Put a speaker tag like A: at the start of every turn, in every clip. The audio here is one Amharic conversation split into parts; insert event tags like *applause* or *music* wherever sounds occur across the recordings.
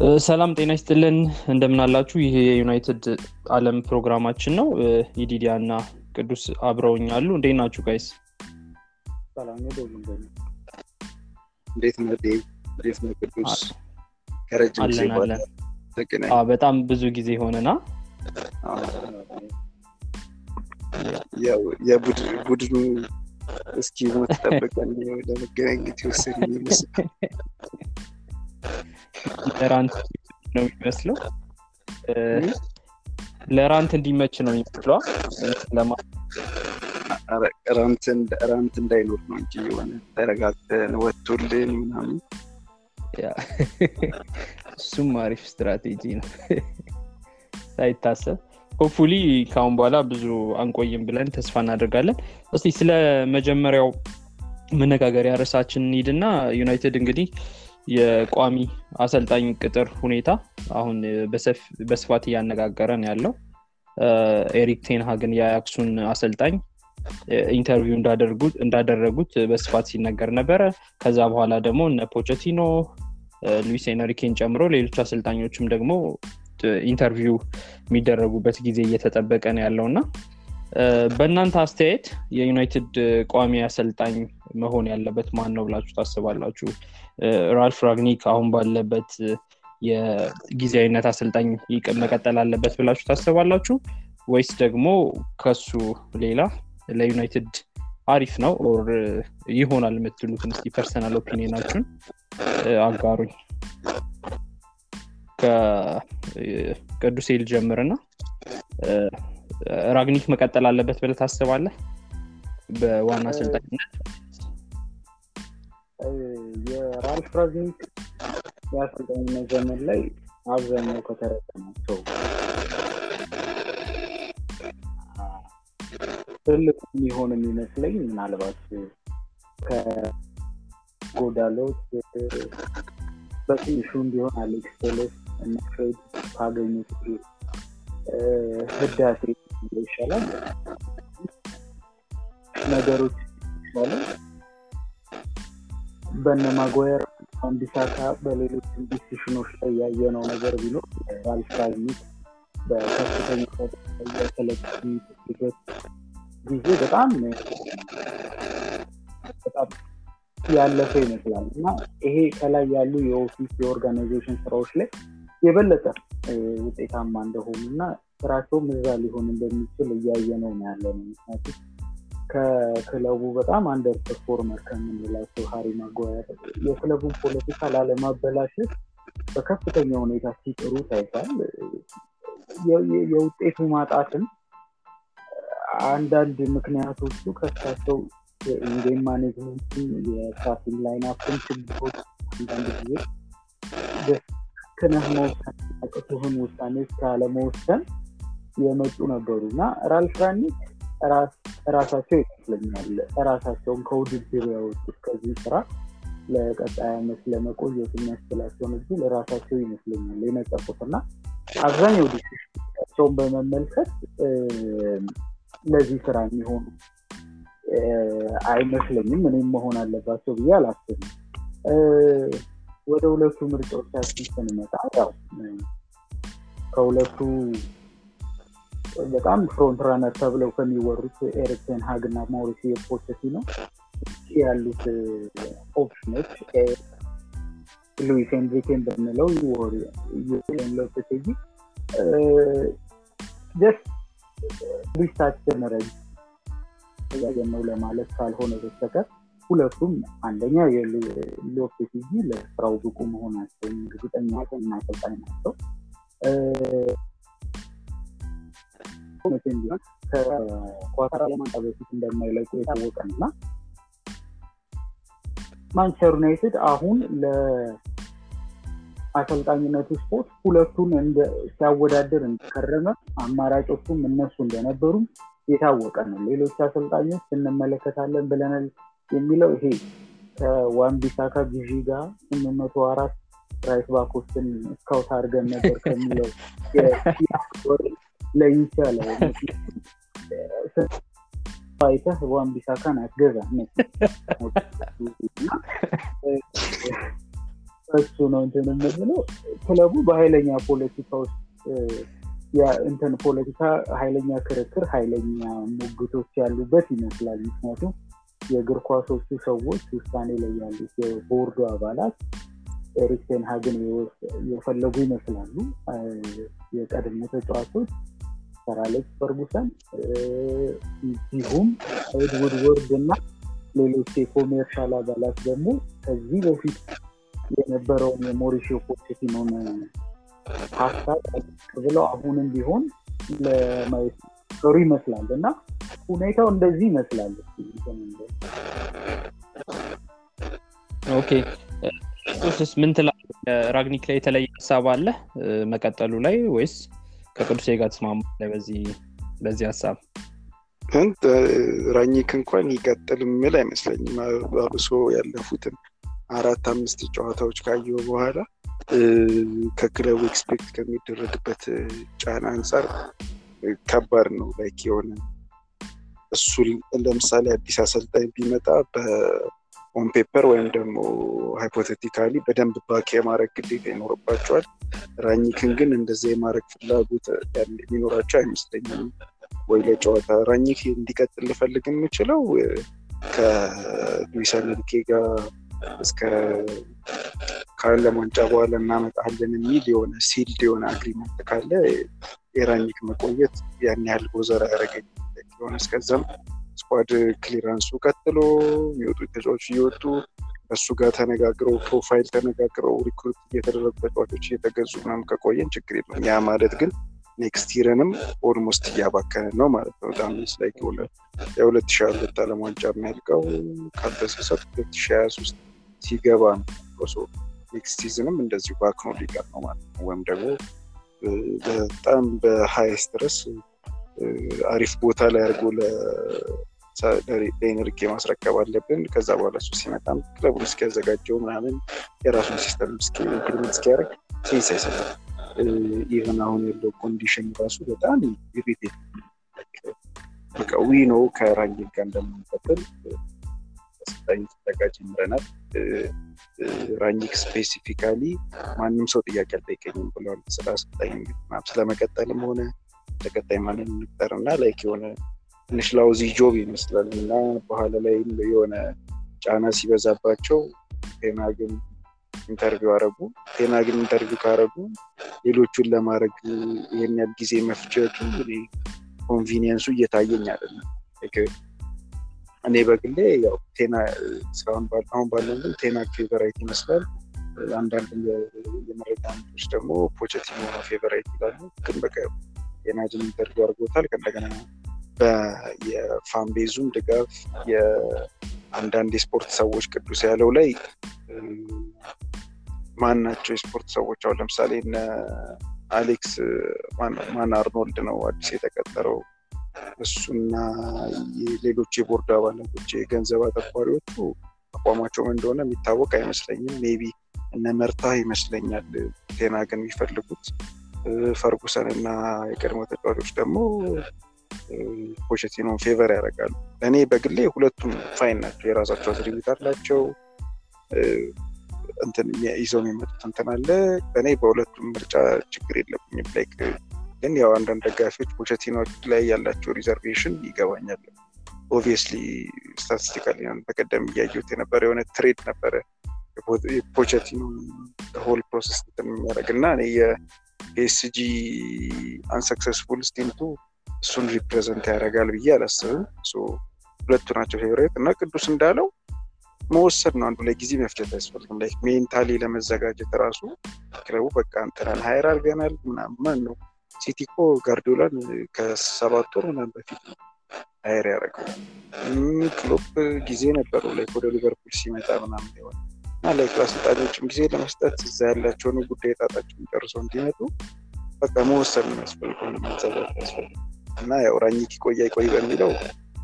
A: ሰላም ጤና ይስጥልን። እንደምናላችሁ። ይህ የዩናይትድ አለም ፕሮግራማችን ነው። ኢዲዲያ እና ቅዱስ አብረውኛሉ እንዴት ናችሁ guys? በጣም ብዙ ጊዜ ሆነና
B: የቡድኑ እስኪ ሞት ጠብቀን ለመገናኘት ይመስል *laughs*
A: ለራንት ነው የሚመስለው። ለራንት እንዲመች ነው የሚመስለዋ ለማ
B: ራንት እንዳይኖር ነው እንጂ የሆነ ተረጋግተን ወጥቶልን ምናምን።
A: እሱም አሪፍ ስትራቴጂ ነው። ሳይታሰብ። ሆፕፉሊ ከአሁን በኋላ ብዙ አንቆይም ብለን ተስፋ እናደርጋለን። እስቲ ስለ መጀመሪያው መነጋገሪያ ርዕሳችን እንሂድና ዩናይትድ እንግዲህ የቋሚ አሰልጣኝ ቅጥር ሁኔታ አሁን በስፋት እያነጋገረን ያለው። ኤሪክ ቴንሃግን የአያክሱን አሰልጣኝ interview እንዳደረጉት በስፋት ሲነገር ነበረ። ከዛ በኋላ ደግሞ እነ ፖቸቲኖ ሉዊስ ኤንሪኬን ጨምሮ ሌሎች አሰልጣኞችም ደግሞ interview የሚደረጉበት ጊዜ እየተጠበቀ ነው ያለው እና በእናንተ አስተያየት የዩናይትድ ቋሚ አሰልጣኝ መሆን ያለበት ማን ነው ብላችሁ ታስባላችሁ ራልፍ ራግኒክ አሁን ባለበት የጊዜያዊነት አሰልጣኝ መቀጠል አለበት ብላችሁ ታስባላችሁ? ወይስ ደግሞ ከሱ ሌላ ለዩናይትድ አሪፍ ነው or ይሆናል የምትሉትን እስኪ personal opinion ኣችሁን እ፣ አጋሩኝ። ከቅዱሴ ልጀምርና ራግኒክ መቀጠል አለበት ብለህ ታስባለህ? በዋና አሰልጣኝነት
C: የራልፍ ራግኒክ የአሰልጣኝነት ዘመን ላይ አብዛኛው ከተረጠናቸው ትልቁ የሚሆን የሚመስለኝ ምናልባት ከጎዳሎት በትንሹ እንዲሆን አሌክስ ቴሌስ እና ፍሬድ ካገኙት ህዳሴ ይሻላል ነገሮች ይሻሉ በነ ማጓየር አንዲሳካ በሌሎች ዲሲሽኖች ላይ ያየነው ነገር ቢኖር ራግኒክ በከፍተኛ የተለበት ጊዜ በጣም በጣም ያለፈ ይመስላል። እና ይሄ ከላይ ያሉ የ office የ organization ስራዎች ላይ የበለጠ ውጤታማ እንደሆኑ እና ስራቸውም እዛ ሊሆን እንደሚችል እያየ ነው ያለ ነው ምክንያቱም ከክለቡ በጣም under performer ከምንላቸው ሀሪ ማጓየር የክለቡን ፖለቲካ ላለማበላሸት በከፍተኛ ሁኔታ ሲጥሩ ታይቷል። የውጤቱ ማጣትን አንዳንድ ምክንያቶቹ ከሳቸው የ in-game management ን የትራፊክ lineup ን ችግሮች አንዳንድ ጊዜ ክነህ መወሰን ያቅቱህን ውሳኔዎች ካለመወሰን የመጡ ነበሩ እና ራልፍ ራሳቸው ይመስለኛል ራሳቸውን ከውድድር ያወጡት ከዚህ ስራ ለቀጣይ ዓመት ለመቆየት የሚያስችላቸውን እድል ራሳቸው ይመስለኛል የነጠቁት። እና አብዛኛው decision ኣቸውን በመመልከት ለዚህ ስራ የሚሆኑ አይመስለኝም። እኔም መሆን አለባቸው ብዬ አላስብም። ወደ ሁለቱ ምርጫዎቻችን ስንመጣ ያው ከሁለቱ በጣም front runner ተብለው ከሚወሩት ኤሪክ ቴን ሃግ እና ማውሪሲዮ ፖቼቲኖ ያሉት ኦፕሽኖች ሉዊስ ኤንሪኬን ብንለው ዩኤን ሎፔቴጊ ጀስት ሊስታችን ረጅ ያገን ነው ለማለት ካልሆነ በስተቀር ሁለቱም አንደኛ የሎፔቴጊ ለስራው ብቁ መሆናቸውን እርግጠኛ አሰልጣኝ ናቸው መቼም ቢሆን ከኳታር ዓለም በፊት እንደማይለቁ የታወቀ ነው እና ማንቸስተር ዩናይትድ አሁን ለአሰልጣኝነቱ ስፖርት ሁለቱን ሲያወዳደር እንደከረመ አማራጮቹም እነሱ እንደነበሩም የታወቀ ነው። ሌሎች አሰልጣኞች እንመለከታለን ብለናል የሚለው ይሄ ከዋንቢሳካ ግዢ ጋር ስምንት መቶ አራት right back ኦችን scout አድርገን ነበር ከሚለው ለይቻለ አይተህ ዋንቢሳካን አትገዛ እሱ ነው? እንትን የምንለው ክለቡ በኃይለኛ ፖለቲካ ውስጥ እንትን ፖለቲካ ኃይለኛ ክርክር ኃይለኛ ሙግቶች ያሉበት ይመስላል። ምክንያቱም የእግር ኳሶቹ ሰዎች ውሳኔ ላይ ያሉት የቦርዱ አባላት ኤሪክ ቴንሃግን የፈለጉ ይመስላሉ የቀድሞ ተጫዋቾች ሰር አሌክስ ፈርጉሰን እንዲሁም ኤድ ውድወርድ እና ሌሎች የ commercial አባላት ደግሞ ከዚህ በፊት የነበረውን የሞሪሽዮ ፖቼቲኖን ሀሳብ ብለው አሁንም ቢሆን ለማየት ጥሩ ይመስላል እና ሁኔታው እንደዚህ ይመስላል።
A: okay። ምን ትላለህ? ራግኒክ ላይ የተለየ ሀሳብ አለ? መቀጠሉ ላይ ወይስ ከቅዱሴ ጋር ተስማማ በዚህ በዚህ ሀሳብ።
B: ራኒክ እንኳን ይቀጥል ምል አይመስለኝም። አብሶ ያለፉትን አራት አምስት ጨዋታዎች ካየው በኋላ ከክለቡ expect ከሚደረግበት ጫና አንጻር ከባድ ነው። like የሆነ እሱ ለምሳሌ አዲስ አሰልጣኝ ቢመጣ on paper ወይም ደግሞ hypothetically በደንብ back የማድረግ ግዴታ ይኖርባቸዋል። ራኒክን ግን እንደዚ የማድረግ ፍላጎት የሚኖራቸው አይመስለኝም ወይ ለጨዋታ? ራኒክ እንዲቀጥል ልፈልግ የምችለው ከሉዊስ ኤንሪኬ ጋር እስከ ከዓለም ዋንጫ በኋላ እናመጣለን የሚል የሆነ sealed የሆነ agreement ካለ የራኒክ መቆየት ያን ያህል ጎዘር ያደረገኝ የሆነ እስከዛም squad clearance ኡ ቀጥሎ የሚወጡ ተጫዋቾች እየወጡ ከእሱ ጋር ተነጋግረው profile ተነጋግረው recruit እየተደረጉ ተጫዋቾች እየተገዙ ምናምን ከቆየን ችግር የለም ያ ማለት ግን next year ንም almost እያባከነ ነው ማለት ነው። በጣም ላይ ሆነ የሁለት ሺ ሁለት አለም ዋንጫ የሚያልቀው ካልተሰሰት ሁለት ሺ ሀያ ሶስት ሲገባ ነው so next season ም እንደዚሁ ባክኖ ሊቀር ነው ማለት ነው። ወይም ደግሞ በጣም በሀይስ ድረስ አሪፍ ቦታ ላይ አድርጎ ለኤንሪኬ ማስረከብ አለብን። ከዛ በኋላ እሱ ሲመጣም ክለቡን እስኪያዘጋጀው ምናምን የራሱን system implement እስኪያደርግ sense አይሰጥም። even አሁን ያለው condition ራሱ በጣም irritate በቃ ነው ከራኒክ ጋር እንደምንቀጥል አሰልጣኝ ፍለጋ ጀምረናል። ራኒክ specifically ማንም ሰው ጥያቄ አልጠይቀኝም ብለዋል። ስለ አሰልጣኝ ስለመቀጠልም ሆነ ተቀጣይ ማንን እንቅጠር እና like የሆነ ትንሽ lousy job ይመስላል እና በኋላ ላይ የሆነ ጫና ሲበዛባቸው ቴናግን interview አረጉ። ቴናግን interview ካረጉ ሌሎቹን ለማድረግ ይህን ያህል ጊዜ መፍጀቱ convenience ኡ እየታየኝ አይደለም። እኔ በግሌ ያው ቴና አሁን ባለው ግን ቴና favorite ይመስላል። አንዳንድ የመረጃ ምንጮች ደግሞ ፖቸቲኖ favorite ይላሉ። ግን በቃ ቴናጅን interview አድርጎታል። ከእንደገና የ fanbase ኡም ድጋፍ የአንዳንድ የስፖርት ሰዎች ቅዱስ ያለው ላይ ማን ናቸው የስፖርት ሰዎች? አሁን ለምሳሌ እነ አሌክስ ማን አርኖልድ ነው አዲስ የተቀጠረው? እሱና ሌሎች የቦርድ አባላቶች የገንዘብ አጠቋሪዎቹ አቋማቸው እንደሆነ የሚታወቅ አይመስለኝም። maybe እነ መርታ ይመስለኛል ቴና ግን የሚፈልጉት። ፈርጉሰን እና የቀድሞ ተጫዋቾች ደግሞ ፖቼቲኖን favor ያደርጋሉ። እኔ በግሌ ሁለቱም fine ናቸው። የራሳቸው attribute አላቸው። ይዘው የሚመጡት እንትን አለ። እኔ በሁለቱም ምርጫ ችግር የለብኝም። like ግን ያው አንዳንድ ደጋፊዎች ፖቸቲኖች ላይ ያላቸው reservation ይገባኛል። obviously statistically በቀደም እያየሁት የነበረ የሆነ thread ነበረ። የፖቸቲኖ whole process እንትን የሚያደርግ እና እኔ የፒኤስጂ unsuccessful stint ኡ እሱን represent ያደርጋል ብዬ አላስብም። ሁለቱ ናቸው favorite እና ቅዱስ እንዳለው መወሰድ ነው። አንዱ ላይ ጊዜ መፍጀት አያስፈልግም። like mentally ለመዘጋጀት ራሱ ክለቡ በቃ እንትናን hire አድርገናል ምናምን ነው። ሲቲ እኮ ጋርዲዮላን ከሰባት ወር ምናምን በፊት ነው hire ያደረገው። ክሎፕ ጊዜ ነበረው like ወደ ሊቨርፑል ሲመጣ ምናምን ይሆን እና like ለአሰልጣኞችም ጊዜ ለመስጠት እዛ ያላቸውን ጉዳይ ጣጣቸውን ጨርሰው እንዲመጡ በቃ መወሰን ነው ያስፈልገው መዘጋት ያስፈልግ እና ያው ራኒክ ቆያ ይቆይ በሚለው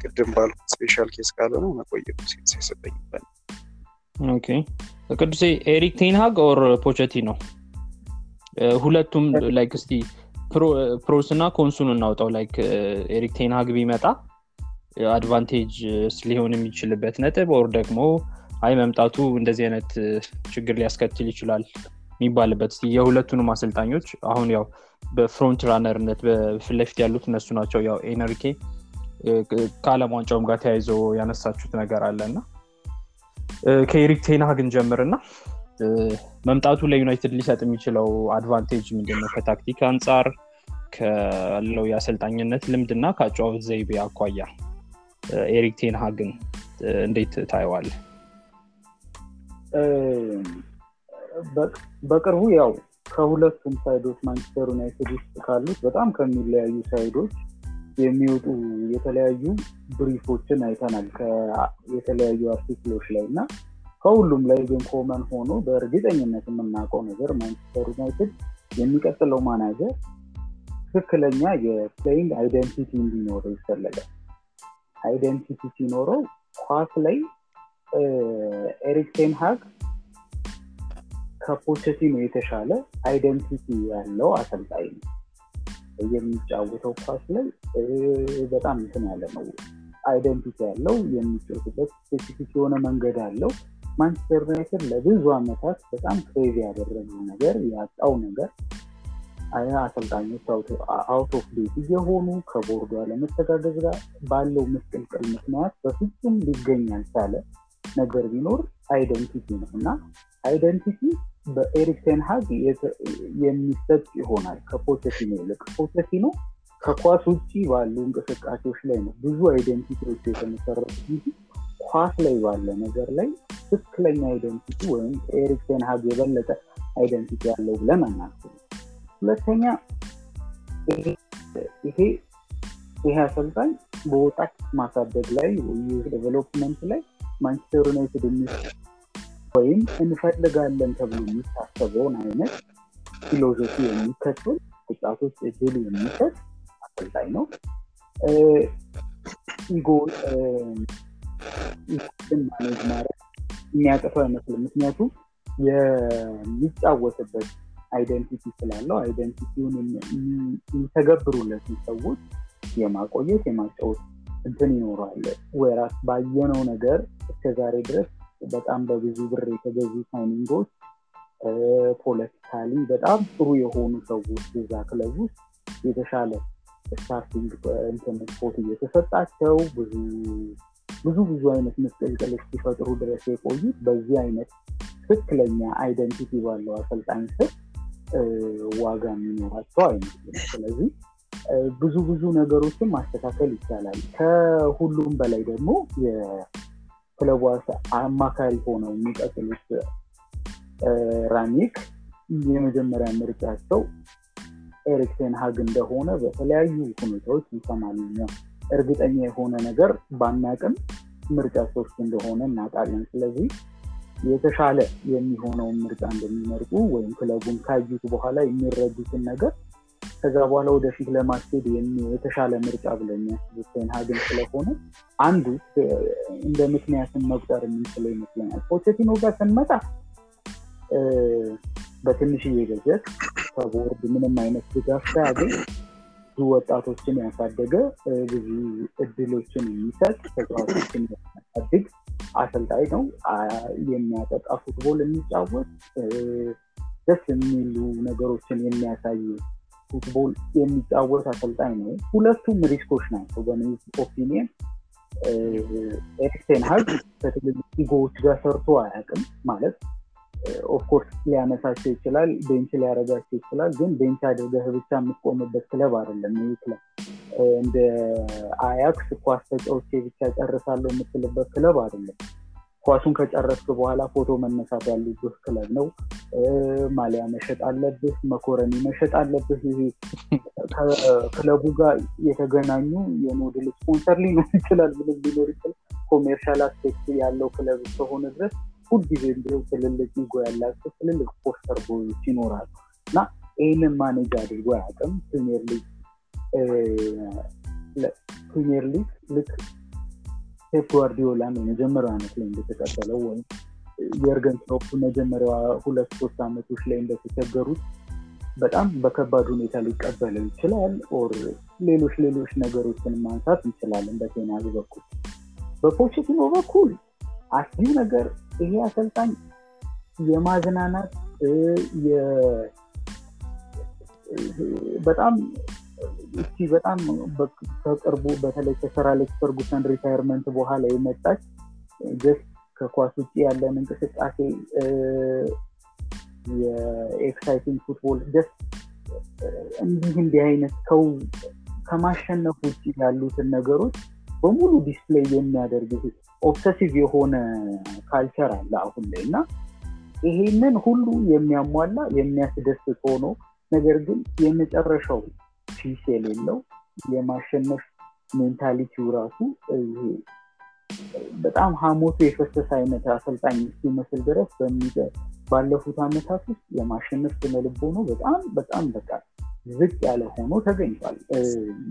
B: ቅድም ባልኩት special case ካልሆነ መቆየቱ
A: Okay። ቅዱሴ ኤሪክ ቴንሃግ or ፖቸቲኖ ሁለቱም like እስቲ pros እና cons ኡን እናውጣው። like ኤሪክ ቴንሃግ ቢመጣ advantage ሊሆን የሚችልበት ነጥብ or ደግሞ አይ መምጣቱ እንደዚህ አይነት ችግር ሊያስከትል ይችላል የሚባልበት የሁለቱንም አሰልጣኞች አሁን ያው በ front runner ነት በፊት ያሉት እነሱ ናቸው። ያው ኤንሪኬ ከአለም ዋንጫውም ጋር ተያይዞ ያነሳችሁት ነገር አለ እና ከኤሪክ ቴንሃግን ጀምርና መምጣቱ ለዩናይትድ ሊሰጥ የሚችለው advantage ምንድነው? ከታክቲክ አንጻር ካለው የአሰልጣኝነት ልምድና ከአጨዋወት ዘይቤ አኳያ ኤሪክ ቴንሃግን እንዴት ታየዋል
C: በቅርቡ ያው ከሁለቱም side ኦች ማንቸስተር ዩናይትድ ውስጥ ካሉት በጣም ከሚለያዩ side ኦች የሚወጡ የተለያዩ brief ኦችን አይተናል የተለያዩ article ኦች ላይ እና ከሁሉም ላይ ግን common ሆኖ በእርግጠኝነት የምናውቀው ነገር ማንቸስተር ዩናይትድ የሚቀጥለው ማናጀር ትክክለኛ የ playing identity እንዲኖረው ይፈለጋል። identity ሲኖረው ኳስ ላይ ኤሪክ ቴንሃግ ከፖቸቲኖ የተሻለ identity ያለው አሰልጣኝ ነው። የሚጫወተው ኳስ ላይ በጣም እንትን ያለ ነው። identity ያለው የሚጫወትበት specific የሆነ መንገድ አለው። ማንቸስተር ዩናይትድ ለብዙ አመታት በጣም crazy ያደረገው ነገር ያጣው ነገር አሰልጣኞች out of እየሆኑ ከቦርዱ አለመተጋገዝ ጋር ባለው ምስቅልቅል ምክንያት በፍጹም ሊገኝ ያልቻለ ነገር ቢኖር identity ነው እና identity በኤሪክ ቴንሃግ የሚሰጥ ይሆናል ከፖቸቲኖ ይልቅ። ፖቸቲኖ ከኳስ ውጭ ባሉ እንቅስቃሴዎች ላይ ነው ብዙ identity ዎች የተመሰረቱት እንጂ ኳስ ላይ ባለ ነገር ላይ ትክክለኛ identity ወይም ኤሪክ ቴንሃግ የበለጠ identity ያለው ብለን አናስብም። ሁለተኛ ይሄ ይሄ አሰልጣኝ በወጣት ማሳደግ ላይ development ላይ ማንቸስተር ዩናይትድ ወይም እንፈልጋለን ተብሎ የሚታሰበውን አይነት philosophy የሚከተል ወጣቶች እድል የሚሰጥ አሰልጣኝ ነው። ego manage ማድረግ የሚያቅተው አይመስልም። ምክንያቱም የሚጫወትበት identity ስላለው identity ውን የሚተገብሩለትን ሰዎች የማቆየት የማጫወት እንትን ይኖራል ወራስ ባየነው ነገር እስከዛሬ ድረስ በጣም በብዙ ብር የተገዙ ሳይኒንጎች ፖለቲካሊ በጣም ጥሩ የሆኑ ሰዎች እዛ ክለብ ውስጥ የተሻለ ስታርቲንግ እንትን ስፖርት እየተሰጣቸው ብዙ ብዙ ብዙ አይነት ምስቅልቅሎች ሲፈጥሩ ድረስ የቆዩት በዚህ አይነት ትክክለኛ አይደንቲቲ ባለው አሰልጣኝ ስር ዋጋ የሚኖራቸው አይመስልም ስለዚህ ብዙ ብዙ ነገሮችን ማስተካከል ይቻላል። ከሁሉም በላይ ደግሞ የክለቡ አማካሪ ሆነው የሚቀጥሉት ራንኒክ የመጀመሪያ ምርጫቸው ኤሪክ ቴንሃግ እንደሆነ በተለያዩ ሁኔታዎች እንሰማለን እርግጠኛ የሆነ ነገር ባናቅም ምርጫ ሶስት እንደሆነ እናውቃለን። ስለዚህ የተሻለ የሚሆነውን ምርጫ እንደሚመርጡ ወይም ክለቡን ካዩት በኋላ የሚረዱትን ነገር ከዛ በኋላ ወደፊት ለማስኬድ የተሻለ ምርጫ ብለው የሚያስቡት ቴንሃግን ስለሆነ አንዱ እንደ ምክንያትን መቁጠር የምንችለው ይመስለኛል። ፖቼቲኖ ጋር ስንመጣ በትንሽዬ በጀት ከቦርድ ምንም አይነት ድጋፍ ሳያገኝ ብዙ ወጣቶችን ያሳደገ ብዙ እድሎችን የሚሰጥ ተጫዋቾችን የሚያሳድግ አሰልጣኝ ነው። የሚያጠቃ football የሚጫወት ደስ የሚሉ ነገሮችን የሚያሳይ football የሚጫወት አሰልጣኝ ነው። ሁለቱም risk ኦች ናቸው በኔ opinion። ኤሪክ ቴንሃግ ከትልልቅ ego ዎች ጋር ሰርቶ አያውቅም ማለት of course ሊያነሳቸው ይችላል bench ሊያረጋቸው ይችላል ግን bench አድርገህ ብቻ የምትቆምበት ክለብ አይደለም ይህ ክለብ። እንደ አያክስ ኳስ ተጫውቼ ብቻ ጨርሳለሁ የምትልበት ክለብ አይደለም ኳሱን ከጨረስክ በኋላ ፎቶ መነሳት ያሉብህ ክለብ ነው። ማሊያ መሸጥ አለብህ መኮረኒ መሸጥ አለብህ። ይሄ ከክለቡ ጋር የተገናኙ የሞዴል ስፖንሰር ሊኖር ይችላል ምንም ሊኖር ይችላል። commercial aspect ያለው ክለብ እስከሆነ ድረስ ሁልጊዜ ቢሆን ትልልቅ ego ያላቸው ትልልቅ poster boy ኦች ይኖራሉ። እና ይህንን manage አድርጎ አያውቅም። ፕሪሚየር ሊግ ፕሪሚየር ሊግ ልክ ፔፕ ጓርዲዮላን የመጀመሪያው ዓመት ላይ እንደተቀበለው ወይም የርገን ክሎፕ መጀመሪያ ሁለት ሶስት ዓመቶች ላይ እንደተቸገሩት በጣም በከባድ ሁኔታ ሊቀበለው ይችላል or ሌሎች ሌሎች ነገሮችን ማንሳት እንችላለን በቴንሃግ በኩል። በፖቼቲኖ በኩል አስጊው ነገር ይሄ አሰልጣኝ የማዝናናት በጣም እቺ በጣም ከቅርቡ በተለይ ከሰር አሌክስ ፈርጉሰን retirement በኋላ የመጣች just ከኳስ ውጭ ያለን እንቅስቃሴ የ exciting football just እንዲህ እንዲህ አይነት ሰው ከማሸነፍ ውጭ ያሉትን ነገሮች በሙሉ display የሚያደርግ obsessive የሆነ culture አለ አሁን ላይ እና ይሄንን ሁሉ የሚያሟላ የሚያስደስት ሆኖ ነገር ግን የመጨረሻው piece የሌለው የማሸነፍ mentality ው ራሱ በጣም ሀሞቱ የፈሰሰ አይነት አሰልጣኝ እስኪመስል ድረስ ባለፉት አመታት ውስጥ የማሸነፍ ስነልቦና በጣም በጣም በቃ ዝቅ ያለ ሆኖ ተገኝቷል።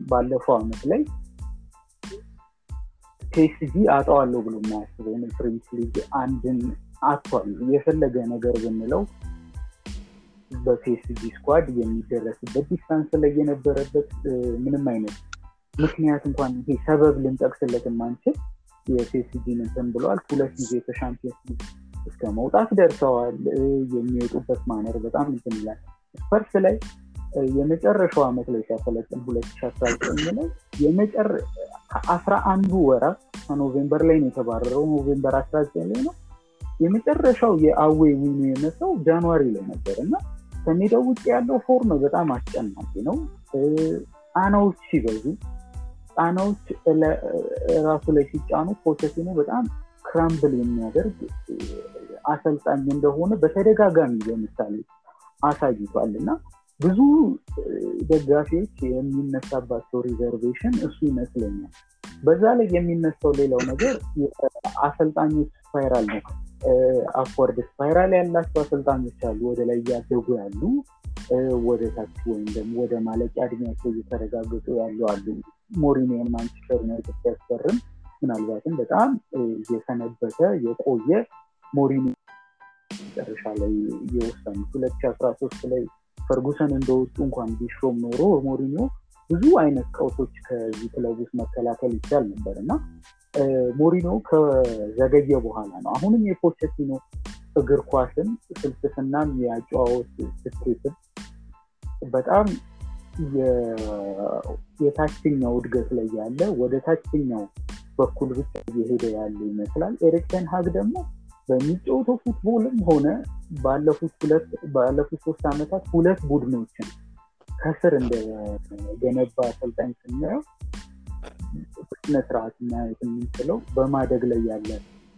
C: ባለፈው አመት ላይ ፒኤስጂ አጣዋለሁ ብሎ የማያስበውን ፕሪሚስ ሊግ አንድን አጥቷል የፈለገ ነገር ብንለው በፒኤስጂ squad የሚደረስበት distance ላይ የነበረበት ምንም አይነት ምክንያት እንኳን ይሄ ሰበብ ልንጠቅስለት የማንችል የፒኤስጂን እንትን ብለዋል ሁለት ጊዜ ከሻምፒየንስ እስከ መውጣት ደርሰዋል። የሚወጡበት manner በጣም እንትን ይላል። ስፐርስ ላይ የመጨረሻው አመት ላይ ሲያሰለጥን ሁለት ሺ አስራ ዘጠኝ ላይ ከአስራ አንዱ ወራት ከኖቬምበር ላይ ነው የተባረረው። ኖቬምበር አስራ ዘጠኝ ላይ ነው የመጨረሻው የ away win ኡ የመጣው ጃንዋሪ ላይ ነበር እና ከሜዳው ውጭ ያለው form በጣም አስጨናቂ ነው። ጫናዎች ሲበዙ ጫናዎች ራሱ ላይ ሲጫኑ ፖቸቲኖ በጣም crumble የሚያደርግ አሰልጣኝ እንደሆነ በተደጋጋሚ ለምሳሌ አሳይቷል እና ብዙ ደጋፊዎች የሚነሳባቸው reservation እሱ ይመስለኛል። በዛ ላይ የሚነሳው ሌላው ነገር አሰልጣኞች spiral ነው upward spiral ያላቸው አሰልጣኞች አሉ። ወደ ላይ እያደጉ ያሉ ወደ ታች ወይም ደግሞ ወደ ማለቂያ እድሜያቸው እየተጠጉ ያሉ አሉ። ሞሪኒዮን ማንቸስተር ዩናይትድ ሲያስፈርም ምናልባትም በጣም የሰነበተ የቆየ ሞሪኒ መጨረሻ ላይ የወሰኑት ሁለት ሺ አስራ ሶስት ላይ ፈርጉሰን እንደወጡ እንኳን ቢሾም ኖሮ ሞሪኒዮ ብዙ አይነት ቀውሶች ከዚህ ክለብ ውስጥ መከላከል ይቻል ነበር እና ሞሪኖ ከዘገየ በኋላ ነው። አሁንም የፖቸቲኖ እግር ኳስን ፍልስፍናም የአጨዋወት ስኬትን በጣም የታችኛው እድገት ላይ ያለ ወደ ታችኛው በኩል ብቻ እየሄደ ያለ ይመስላል። ኤሪክሰን ሀግ ደግሞ በሚጫወተው ፉትቦልም ሆነ ባለፉት ሁለት ባለፉት ሶስት ዓመታት ሁለት ቡድኖችን ከስር እንደገነባ አሰልጣኝ ስናየው በስነ ስርዓት ማየት የምንችለው በማደግ ላይ ያለ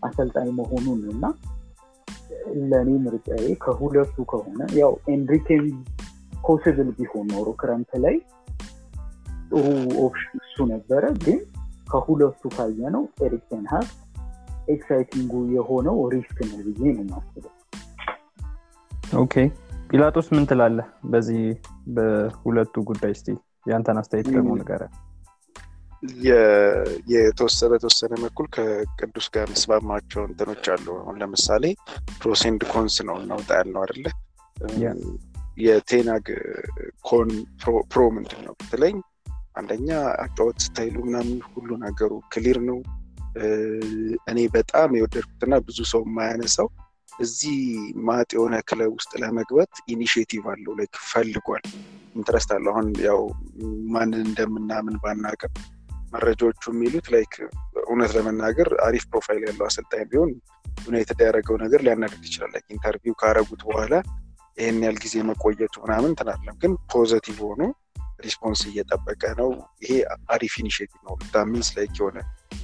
C: አሰልጣኝ መሆኑን እና ለእኔ ምርጫዬ ከሁለቱ ከሆነ ያው ኤንሪኬም possible ቢሆን ኖሮ ክረምት ላይ ጥሩ option እሱ ነበረ። ግን ከሁለቱ ካየ ነው ኤሪክ ቴን ሀግ exciting ኡ የሆነው risk ነው ብዬ ነው የማስበው።
A: Okay። ጲላጦስ ምን ትላለህ በዚህ በሁለቱ ጉዳይ? ስ ያንተን አስተያየት ደግሞ ንገረ
B: የተወሰነ በተወሰነ በኩል ከቅዱስ ጋር የምስማማቸው እንትኖች አሉ። አሁን ለምሳሌ pros and cons ነው እናውጣ ያልነው አደለ የቴንሃግ con pro ምንድን ነው ብትለኝ አንደኛ አጫወት style ኡ ምናምን ሁሉ ነገሩ clear ነው። እኔ በጣም የወደድኩትና ብዙ ሰው የማያነሳው እዚህ ማጥ የሆነ ክለብ ውስጥ ለመግባት initiative አለው like ፈልጓል። interest አለው። አሁን ያው ማንን እንደምናምን ባናቅም መረጃዎቹ የሚሉት like እውነት ለመናገር አሪፍ profile ያለው አሰልጣኝ ቢሆን ዩናይትድ ያደረገው ነገር ሊያናድድ ይችላል። interview ካረጉት በኋላ ይህን ያህል ጊዜ መቆየቱ ምናምን ትናለም ግን positive ሆኖ response እየጠበቀ ነው። ይሄ አሪፍ initiative ነው። That means like የሆነ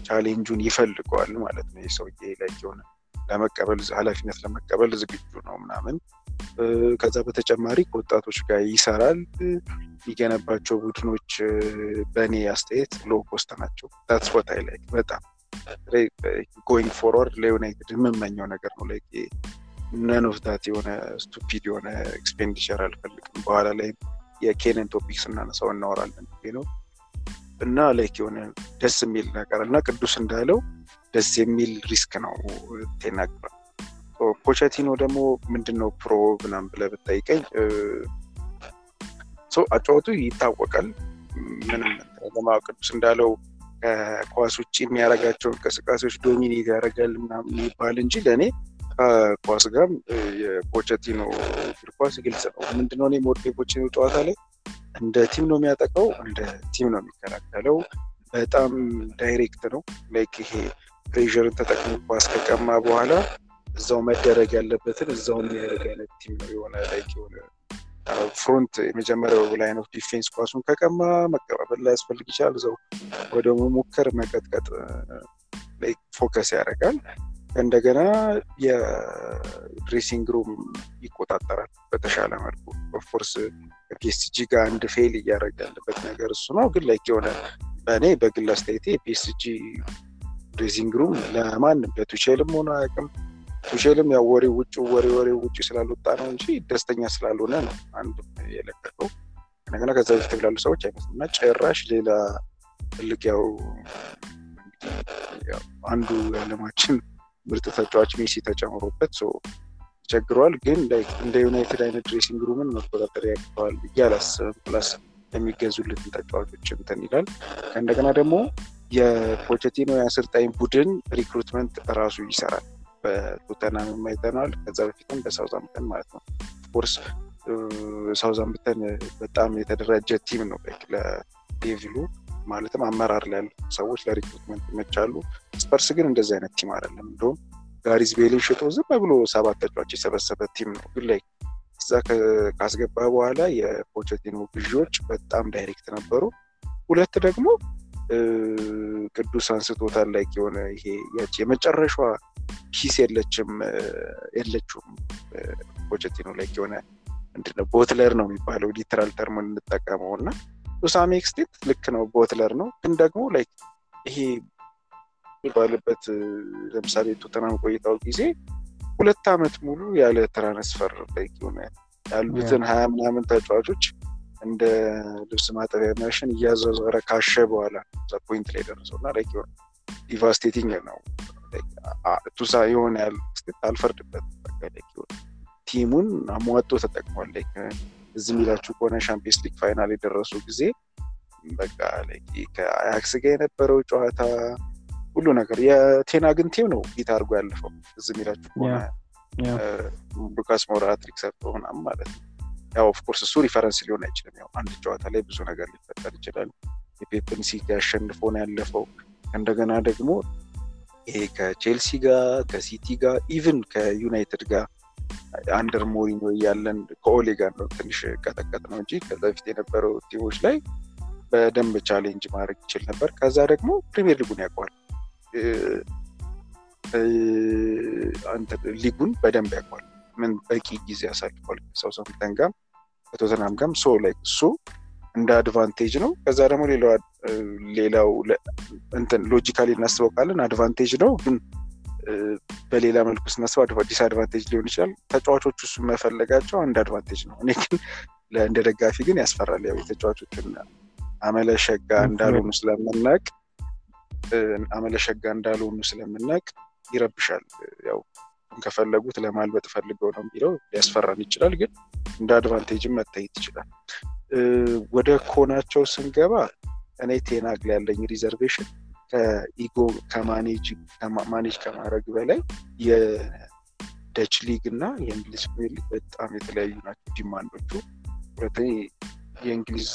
B: challenge ኡን ይፈልገዋል ማለት ነው። ይህ ሰውዬ like የሆነ ለመቀበል ኃላፊነት ለመቀበል ዝግጁ ነው ምናምን። ከዛ በተጨማሪ ከወጣቶች ጋር ይሰራል የሚገነባቸው ቡድኖች በእኔ አስተያየት low cost ናቸው። ታስወታይ ላይ በጣም። Going forward ለዩናይትድ የምመኘው ነገር ነው። ላይ ነን የሆነ stupid የሆነ expenditure አልፈልግም። በኋላ ላይ የኬንን topic ስናነሳው እናወራለን ነው። እና like የሆነ ደስ የሚል ነገር እና ቅዱስ እንዳለው ደስ የሚል risk ነው ቴንሃግ ፖቸቲኖ ደግሞ ምንድነው pro ምናም ብለ ብትጠይቀኝ አጫወቱ ይታወቃል ምንም ለማወቅ ቅዱስ እንዳለው ከኳስ ውጭ የሚያደርጋቸው እንቅስቃሴዎች dominate ያደርጋል ምናምን ይባል እንጂ ለእኔ ከኳስ ጋርም የፖቸቲኖ እግር ኳስ ግልጽ ነው። ምንድነው እኔ የምወደው የፖቸቲኖ ጨዋታ like እንደ team ነው የሚያጠቃው፣ እንደ team ነው የሚከላከለው። በጣም direct ነው። like ይሄ pressure ን ተጠቅሞ ኳስ ከቀማ በኋላ እዛው መደረግ ያለበትን እዛው የሚያደርግ አይነት team ነው። የሆነ like የሆነ front የመጀመሪያው line of defense ኳሱን ከቀማ መቀባበል ላይ ያስፈልግ ይችላል። እዛው ወደ መሞከር መቀጥቀጥ ላይ focus ያደርጋል። እንደገና የ dressing room ይቆጣጠራል በተሻለ መልኩ። Of course ፒኤስጂ ጋር አንድ fail እያደረገ ያለበት ነገር እሱ ነው። ግን like የሆነ በእኔ በግል አስተያየቴ ፒኤስጂ dressing room ለማንም ለቱቼልም ሆነ አያውቅም። ቱቼልም ያው ወሬ ውጭ ወሬ ወሬ ውጭ ስላልወጣ ነው እንጂ ደስተኛ ስላልሆነ ነው አንድ የለቀቀው። እንደገና ከዛ በፊት ላሉ ሰዎች አይመስልም እና ጭራሽ ሌላ ትልቅ ያው አንዱ የዓለማችን ምርጥ ተጫዋች ሜሲ ተጨምሮበት ተቸግረዋል። ግን እንደ ዩናይትድ አይነት dressing room ን መቆጣጠር ያቅተዋል ብዬ አላስብም። Plus የሚገዙለትን ተጫዋቾች እንትን ይላል። እንደገና ደግሞ የፖቸቲኖ የአሰልጣኝ ቡድን recruitment ራሱ ይሰራል። በቶተናም አይተነዋል። ከዛ በፊትም በሳውዛምፕተን ማለት ነው። Of course ሳውዛምፕተን በጣም የተደራጀ team ነው ለዴቪሉ ማለትም አመራር ላይ ያሉ ሰዎች ለ recruitment ይመቻሉ። ስፐርስ ግን እንደዚህ አይነት team አይደለም። እንደውም ጋሬዝ ቤልን ሽጦ ዝም ብሎ ሰባት ተጫዋች የሰበሰበ team ነው። ግን like እዛ ካስገባ በኋላ የፖቸቲኖ ግዢዎች በጣም direct ነበሩ። ሁለት ደግሞ ቅዱስ አንስቶታል like የሆነ ይሄ ያቺ ኪስ የለችም የለችውም። ፖቸቲኖ like የሆነ ምንድነው bottler ነው የሚባለው literal term እንጠቀመው እና to some extent ልክ ነው bottler ነው። ግን ደግሞ like ይሄ ባለበት ለምሳሌ ቶተናም ቆይታው ጊዜ ሁለት ዓመት ሙሉ ያለ transfer like የሆነ ያሉትን ሀያ ምናምን ተጫዋቾች እንደ ልብስ ማጠቢያ ማሽን እያዞረ ካሸ በኋላ point ላይ ደረሰው እና devastating ነው ቱሳ የሆነ ያህል አልፈርድበት team ኡን አሟጦ ተጠቅሟል። እዚህ የሚላችሁ ከሆነ ሻምፒየንስ ሊግ final የደረሱ ጊዜ በቃ ከአያክስ ጋር የነበረው ጨዋታ ሁሉ ነገር የቴናግን team ነው beat አድርጎ ያለፈው። እዚህ የሚላችሁ ከሆነ ሉካስ ሞራ trick ሰርቶ ምናምን ማለት ነው። ያው of course እሱ reference ሊሆን አይችልም። ያው አንድ ጨዋታ ላይ ብዙ ነገር ሊፈጠር ይችላል። የፔፕን ሲቲ አሸንፎ ነው ያለፈው። እንደገና ደግሞ ይሄ ከቼልሲ ጋር ከሲቲ ጋር even ከዩናይትድ ጋር under ሞሪኞ እያለን ከኦሌ ጋር ነው ትንሽ ቀጠቀጥ ነው እንጂ ከዛ በፊት የነበረው team ኦች ላይ በደንብ challenge ማድረግ ይችል ነበር። ከዛ ደግሞ ፕሪሚየር ሊጉን ያውቀዋል። ሊጉን በደንብ ያውቀዋል። ምን በቂ ጊዜ ያሳልፏል ከሳውዛምፕተን ጋር ከቶተናም ጋም so ላይ እሱ እንደ advantage ነው። ከዛ ደግሞ ሌላው እንትን logically እናስበው ካለን advantage ነው። ግን በሌላ መልኩ ስናስበው disadvantage ሊሆን ይችላል። ተጫዋቾቹ እሱ መፈለጋቸው አንድ advantage ነው። እኔ ግን እንደ ደጋፊ ግን ያስፈራል። ያው የተጫዋቾችን አመለ ሸጋ እንዳልሆኑ ስለምናቅ አመለ ሸጋ እንዳልሆኑ ስለምናቅ ይረብሻል። ያው ከፈለጉት ለማልበጥ ፈልገው ነው የሚለው። ሊያስፈራን ይችላል ግን እንደ advantage ም መታየት ይችላል ወደ con ኣቸው ስንገባ እኔ ቴናግ ያለኝ reservation ከ ego ከ manage ከማድረግ በላይ የደች ሊግ እና የእንግሊዝ ፕሪሚየር ሊግ በጣም የተለያዩ ናቸው demand ኦቹ። የእንግሊዝ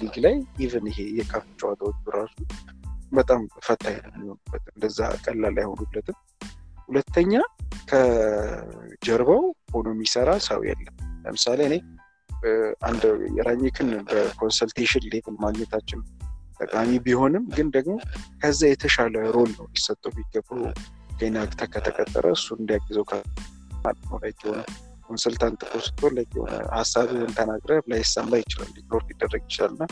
B: ሊግ ላይ even ይሄ የ cup ጨዋታዎቹ ራሱ በጣም ፈታኝ ነው የሚሆኑበት እንደዛ ቀላል አይሆኑለትም። ሁለተኛ ከጀርባው ሆኖ የሚሰራ ሰው የለም። ለምሳሌ እኔ አንድ የራኒክን በ consultation level ማግኘታችን ጠቃሚ ቢሆንም ግን ደግሞ ከዛ የተሻለ role ነው ሊሰጠው የሚገባው። ቴናግ ከተቀጠረ እሱ እንዲያግዘው ሆነ consultant እኮ ስትሆን የሆነ ሀሳብህን ተናግረህ ላይሰማ ይችላል ignore ሊደረግ ይችላል እና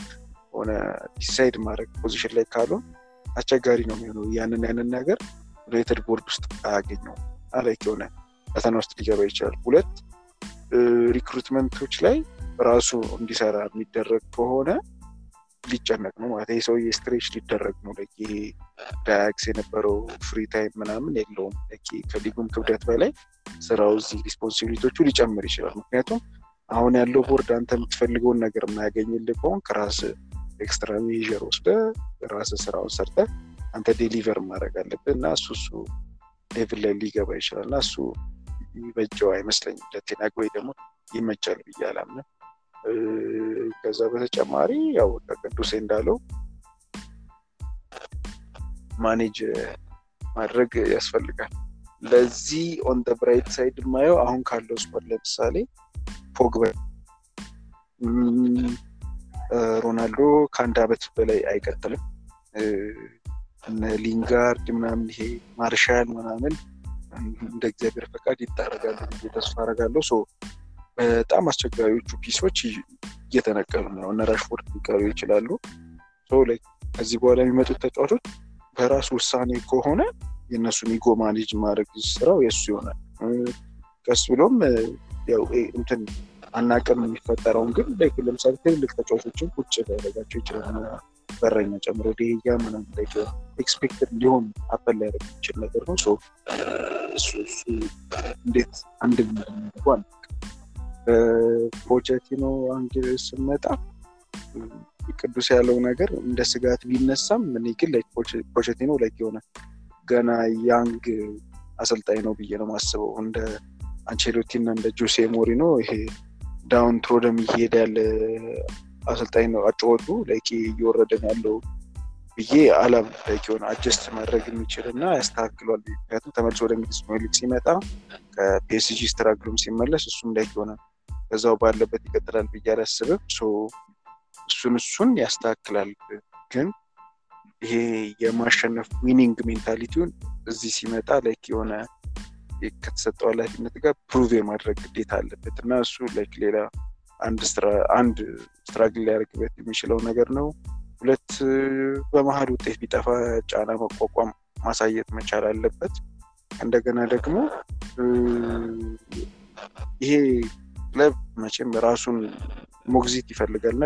B: ሆነ decide ማድረግ position ላይ ካልሆን አስቸጋሪ ነው የሚሆነው ያንን ያንን ነገር ዩናይትድ ቦርድ ውስጥ አያገኘውና like የሆነ ፈተና ውስጥ ሊገባ ይችላል። ሁለት recruitment ኦች ላይ ራሱ እንዲሰራ የሚደረግ ከሆነ ሊጨነቅ ነው ማለት ይህ ሰውዬ stretch ሊደረግ ነው። ይሄ አያክስ የነበረው free time ምናምን የለውም። ከሊጉም ክብደት በላይ ስራው እዚህ responsibility ኦቹ ሊጨምር ይችላል። ምክንያቱም አሁን ያለው ቦርድ አንተ የምትፈልገውን ነገር የማያገኝልህ ከሆነ ከራስ extra measure ወስደህ ራስህ ስራውን ሰርተህ አንተ deliver ማድረግ አለብህ እና እሱ እሱ level ላይ ሊገባ ይችላል እና እሱ የሚበጀው አይመስለኝም። ለቴናግ ወይ ደግሞ ይመቻል ብዬ ከዛ በተጨማሪ ያው ቅዱሴ እንዳለው manage ማድረግ ያስፈልጋል። ለዚህ on bright side የማየው አሁን ካለው squad ለምሳሌ ፖግባ ሮናልዶ ከአንድ አመት በላይ አይቀጥልም። ሊንጋርድ ምናምን ይሄ ማርሻል ምናምን እንደ እግዚአብሔር ፈቃድ ያርጋሉ ተስፋ አረጋለሁ በጣም አስቸጋሪዎቹ piece ኦች እየተነቀሉ ነው። እነ ራሽፎርድ ሊቀሩ ይችላሉ። ከዚህ በኋላ የሚመጡት ተጫዋቾች በራሱ ውሳኔ ከሆነ የእነሱን ego manage ማድረግ ስራው የእሱ ይሆናል። ቀስ ብሎም እንትን አናቅም የሚፈጠረውን ግን ለምሳሌ ትልልቅ ተጫዋቾችን ቁጭ ሊያደርጋቸው ይችላል። በረኛ ጨምሮ ዴህያ ምናምን ላይ expected ሊሆን አፈል ሊያደርግ የሚችል ነገር ነው። እሱ እንዴት አንድ እንደሚያደርጉ በፖቼቲኖ angle ስመጣ ቅዱስ ያለው ነገር እንደ ስጋት ቢነሳም እኔ ግን ፖቼቲኖ ላይ የሆነ ገና young አሰልጣኝ ነው ብዬ ነው ማስበው እንደ አንቸሎቲ እና እንደ ጆሴ ሞሪኖ ይሄ downtrodden እየሄደ ያለ አሰልጣኝ ነው አጫወቱ like እየወረደን ያለው ብዬ አላም like የሆነ adjust ማድረግ የሚችል እና ያስተካክሏል። ምክንያቱም ተመልሶ ወደ ሲመጣ ከፒኤስጂ struggle ኡም ሲመለስ እሱም like የሆነ በዛው ባለበት ይቀጥላል ብዬ አላስብም። እሱን እሱን ያስተካክላል። ግን ይሄ የማሸነፍ winning mentality ውን እዚህ ሲመጣ like የሆነ ከተሰጠው ኃላፊነት ጋር prove የማድረግ ግዴታ አለበት። እና እሱ like ሌላ አንድ struggle ሊያደርግበት የሚችለው ነገር ነው። ሁለት በመሀል ውጤት ቢጠፋ ጫና መቋቋም ማሳየት መቻል አለበት። እንደገና ደግሞ ይሄ ክለብ መቼም ራሱን ሞግዚት ይፈልጋል እና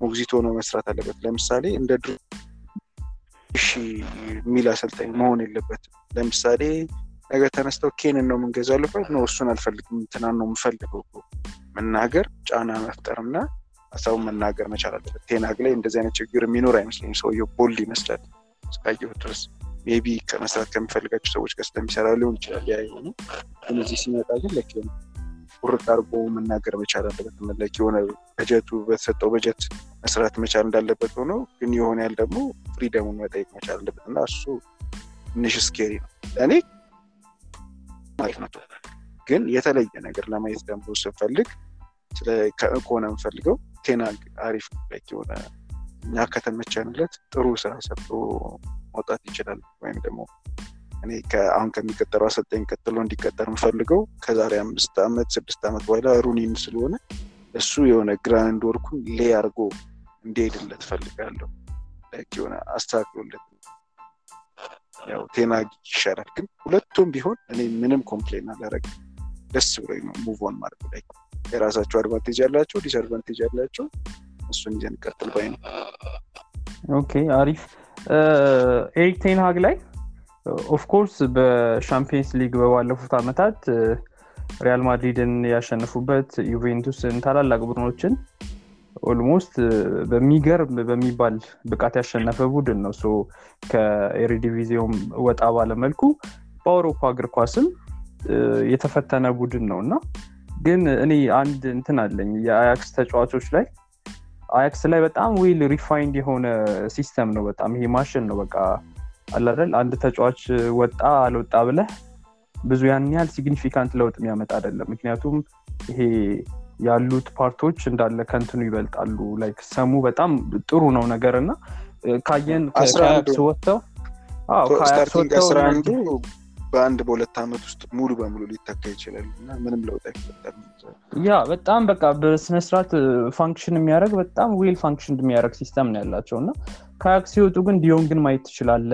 B: ሞግዚት ሆኖ መስራት አለበት። ለምሳሌ እንደ ድሮ እሺ የሚል አሰልጣኝ መሆን የለበትም። ለምሳሌ ነገ ተነስተው ኬንን ነው የምንገዛው ሲሉት ነው እሱን አልፈልግም እንትናን ነው የምፈልገው መናገር ጫና መፍጠር እና ሀሳቡን መናገር መቻል አለበት። ቴናግ ላይ እንደዚህ አይነት ችግር የሚኖር አይመስለኝ ሰውየው bold ይመስላል እስካየሁ ድረስ። ምናልባ ከመስራት ከሚፈልጋቸው ሰዎች ጋር ስለሚሰራ ሊሆን ይችላል። ያ የሆኑ እዚህ ሲመጣ ግን ቁርጥ አድርጎ መናገር መቻል አለበት። like የሆነ በጀቱ በተሰጠው በጀት መስራት መቻል እንዳለበት ሆኖ ግን የሆነ ያህል ደግሞ freedom ኡን መጠየቅ መቻል አለበት እና እሱ ትንሽ scary ነው። እኔ ማለት ነው። ግን የተለየ ነገር ለማየት ደግሞ ስንፈልግ ከሆነ የምፈልገው ቴንሃግ አሪፍ የሆነ እኛ ከተመቸንለት ጥሩ ስራ ሰርቶ መውጣት ይችላል። ወይም ደግሞ እኔ አሁን ከሚቀጠረው አሰልጣኝ ቀጥሎ እንዲቀጠር የምፈልገው ከዛሬ አምስት ዓመት ስድስት ዓመት በኋላ ሩኒን ስለሆነ እሱ የሆነ ground work ኡን lay አርጎ እንዲሄድለት ፈልጋለሁ የሆነ አስተካክሎለት ያው ቴንሃግ ይሻላል። ግን ሁለቱም ቢሆን እኔ ምንም complain አላረግ ደስ ብሎኝ ነው move ኡን ማድረግ ላይ። የራሳቸው advantage ያላቸው disadvantage ያላቸው እሱን ይዘን ቀጥል ባይ ነው።
A: okay አሪፍ። ኤሪክ ቴንሃግ ላይ of course በሻምፒየንስ ሊግ በባለፉት አመታት ሪያል ማድሪድን ያሸነፉበት ዩቬንቱስን ታላላቅ ቡድኖችን almost በሚገርም በሚባል ብቃት ያሸነፈ ቡድን ነው። ከኤርዲቪዚዮም ወጣ ባለመልኩ በአውሮፓ እግር ኳስም የተፈተነ ቡድን ነው። እና ግን እኔ አንድ እንትን አለኝ የአያክስ ተጫዋቾች ላይ አያክስ ላይ በጣም well refined የሆነ system ነው። በጣም ይሄ ማሽን ነው በቃ አላደል አንድ ተጫዋች ወጣ አልወጣ ብለህ ብዙ ያን ያህል significant ለውጥ የሚያመጣ አይደለም። ምክንያቱም ይሄ ያሉት part ኦች እንዳለ ከንትኑ ይበልጣሉ። like sum ኡ በጣም ጥሩ ነው ነገር እና ካየን ከአያክስ ወጥተው
B: አስራ አንዱ በአንድ በሁለት ዓመት ውስጥ ሙሉ በሙሉ ሊተካ ይችላል እና ምንም ለውጥ አይፈጠርም።
A: ያ በጣም በቃ በስነስርዓት function የሚያደርግ በጣም well function የሚያደርግ system ነው ያላቸው እና ከአያክስ ሲወጡ ግን ዲዮንግን ማየት ትችላለ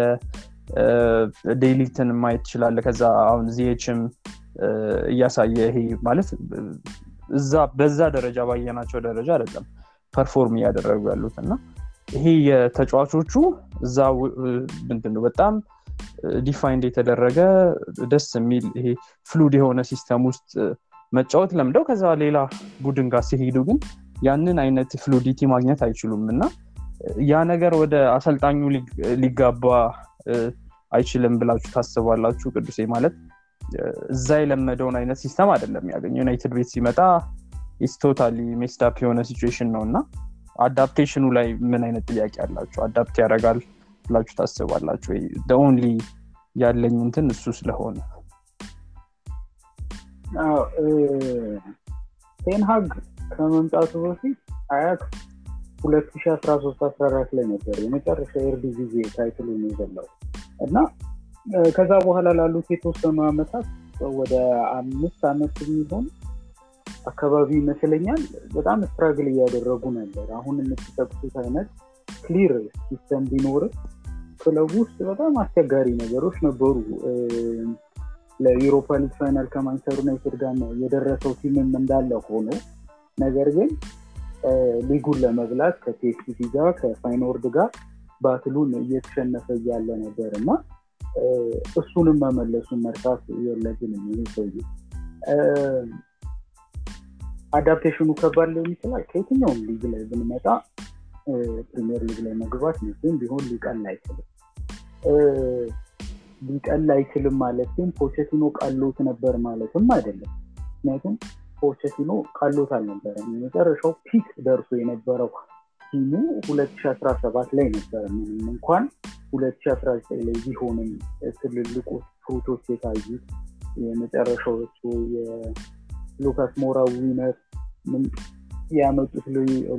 A: ዴሊትን ማየት ትችላለ ከዛ አሁን ዚየችም እያሳየ ይሄ ማለት እዛ በዛ ደረጃ ባየናቸው ደረጃ አይደለም perform እያደረጉ ያሉት እና ይሄ የተጫዋቾቹ እዛ ምንድን በጣም defined የተደረገ ደስ የሚል ይሄ fluid የሆነ system ውስጥ መጫወት ለምደው ከዛ ሌላ ቡድን ጋር ሲሄዱ ግን ያንን አይነት fluidity ማግኘት አይችሉም እና ያ ነገር ወደ አሰልጣኙ ሊጋባ አይችልም ብላችሁ ታስባላችሁ? ቅዱሴ ማለት እዛ የለመደውን አይነት system አይደለም ያገኘ ዩናይትድ ቤት ሲመጣ it's messed up የሆነ situation ነው እና adaptation ኑ ላይ ምን አይነት ጥያቄ አላችሁ? adapt ያደርጋል ብላችሁ ታስባላችሁ ወይ? only ያለኝ እንትን እሱ ስለሆነ።
C: ቴንሃግ ከመምጣቱ በፊት አያክስ ሁለት ሺ አስራ ሶስት አስራ አራት ላይ ነበር የመጨረሻ ኤርዲ ጊዜ title ኡን የበላው እና ከዛ በኋላ ላሉት የተወሰኑ አመታት ወደ አምስት አመት የሚሆን አካባቢ ይመስለኛል በጣም struggle እያደረጉ ነበር። አሁን የምትጠቅሱት አይነት clear system ቢኖር ክለቡ ውስጥ በጣም አስቸጋሪ ነገሮች ነበሩ። ለዩሮፓ ሊግ final ከማንቸስተር ዩናይትድ ጋር የደረሰው team ም እንዳለ ሆኖ። ነገር ግን ሊጉን ለመብላት ከፒኤስቪ ጋር ከፋይኖርድ ጋር battle ኡን እየተሸነፈ እያለ ነበር እና እሱንም መመለሱን መርሳት የለብንም ይህ ሰውዬ። adaptation ኑ ከባድ ሊሆን ይችላል። ከየትኛውም ሊግ ላይ ብንመጣ ፕሪሚየር ሊግ ላይ መግባት መቼም ቢሆን ሊቀል አይችልም ሊቀል አይችልም ማለት ግን ፖቸቲኖ ቀሎት ነበር ማለትም አይደለም። ምክንያቱም ፖቸቲኖ ቀሎት አልነበረም። የመጨረሻው peak ደርሶ የነበረው team ኡ 2017 ላይ ነበረ ምንም እንኳን 2019 ላይ ቢሆንም ትልልቁ fruit ኦች የታዩት የመጨረሻዎቹ የሉካስ ሞራ winner ያመጡት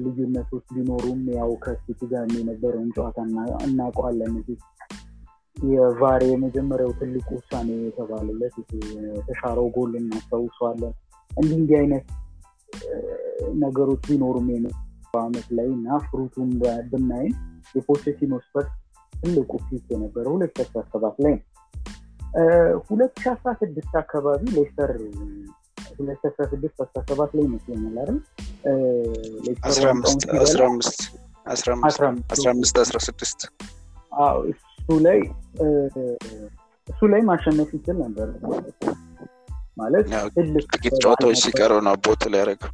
C: ልዩነቶች ቢኖሩም ያው ከሲቲ ጋር የነበረውን ጨዋታ እናውቀዋለን የቫር የመጀመሪያው ትልቁ ውሳኔ የተባለለት የተሻረው ጎል እናስታውሰዋለን። እንዲህ እንዲህ አይነት ነገሮች ቢኖሩም በአመት ላይ እና fruit ኡን ብናይም የፖቼቲኖ ስፐርስ ትልቁ feat የነበረ ሁለት ሺ አስራ ሰባት ላይ ነው። ሁለት ሺ አስራ ስድስት አካባቢ ሌስተር ሁለት ሺ አስራ ስድስት አስራ ሰባት ላይ ይመስለኛል አይደል?
B: አስራ አምስት አስራ ስድስት
C: እሱ ላይ እሱ ላይ ማሸነፍ ይችል ነበር። ማለት
B: ጥቂት ጨዋታዎች ሲቀረው ነው ቦት ላይ ያደረገው።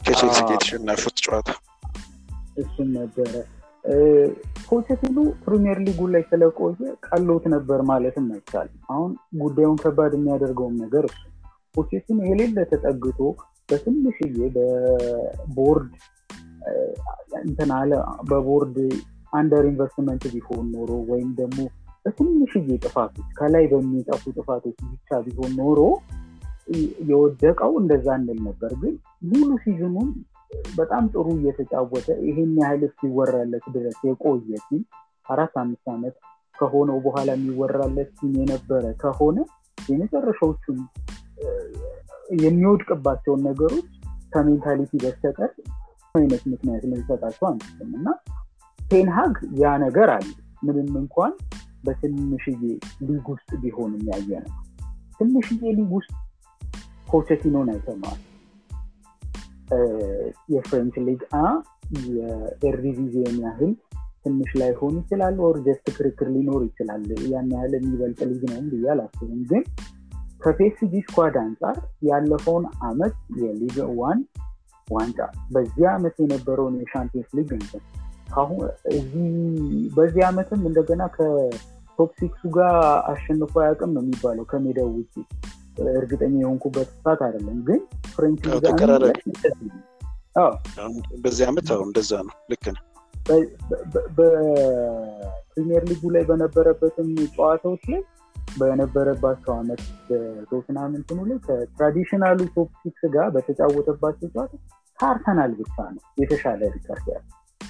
B: ከቼልሲ የተሸነፉት ጨዋታ።
C: እሱም ነበረ። ፖቸቲኖ ፕሪሚየር ሊጉ ላይ ስለቆየ ቀሎት ነበር ማለትም አይቻልም። አሁን ጉዳዩን ከባድ የሚያደርገውም ነገር እሱ። ፖቼቲኖ የሌለ ተጠግቶ በትንሽዬ በቦርድ እንትን አለ በቦርድ under investment ቢሆን ኖሮ ወይም ደግሞ በትንሽዬ ጥፋቶች ከላይ በሚጠፉ ጥፋቶች ብቻ ቢሆን ኖሮ የወደቀው እንደዛ እንል ነበር። ግን ሙሉ season ኑን በጣም ጥሩ እየተጫወተ ይሄን ያህል እስኪወራለት ድረስ የቆየ team አራት አምስት ዓመት ከሆነው በኋላ የሚወራለት team የነበረ ከሆነ የመጨረሻዎቹን የሚወድቅባቸውን ነገሮች ከ mentality በስተቀር አይነት ምክንያት ልንሰጣቸው አንችልም። እና ቴንሃግ ያ ነገር አለ። ምንም እንኳን በትንሽዬ ሊግ ውስጥ ቢሆን ያየ ነው ትንሽዬ ሊግ ውስጥ ፖቸቲኖን አይተነዋል። የ French league አ የኤርዲቪዚየን ያህል ትንሽ ላይሆን ይችላል or just ክርክር ሊኖር ይችላል። ያን ያህል የሚበልጥ ሊግ ነው ብዬ አላስብም። ግን ከፒኤስጂ squad አንጻር ያለፈውን አመት የሊግ ዋን ዋንጫ በዚህ አመት የነበረውን የሻምፒየንስ ሊግ እንትን በዚህ አመትም እንደገና ከ top six ኡ ጋር አሸንፎ አያውቅም ነው የሚባለው ከሜዳው ውጭ እርግጠኛ የሆንኩበት stat አይደለም ግን French
B: በዚህ አመት እንደዛ ነው ልክ ነው።
C: በፕሪሚየር ሊጉ ላይ በነበረበትም ጨዋታዎች ላይ በነበረባቸው አመት በቶትናም እንትኑ ላይ ከ traditional ኡ top six ጋር በተጫወተባቸው ጨዋታ ከአርሰናል ብቻ ነው የተሻለ ሪከርድ ያለ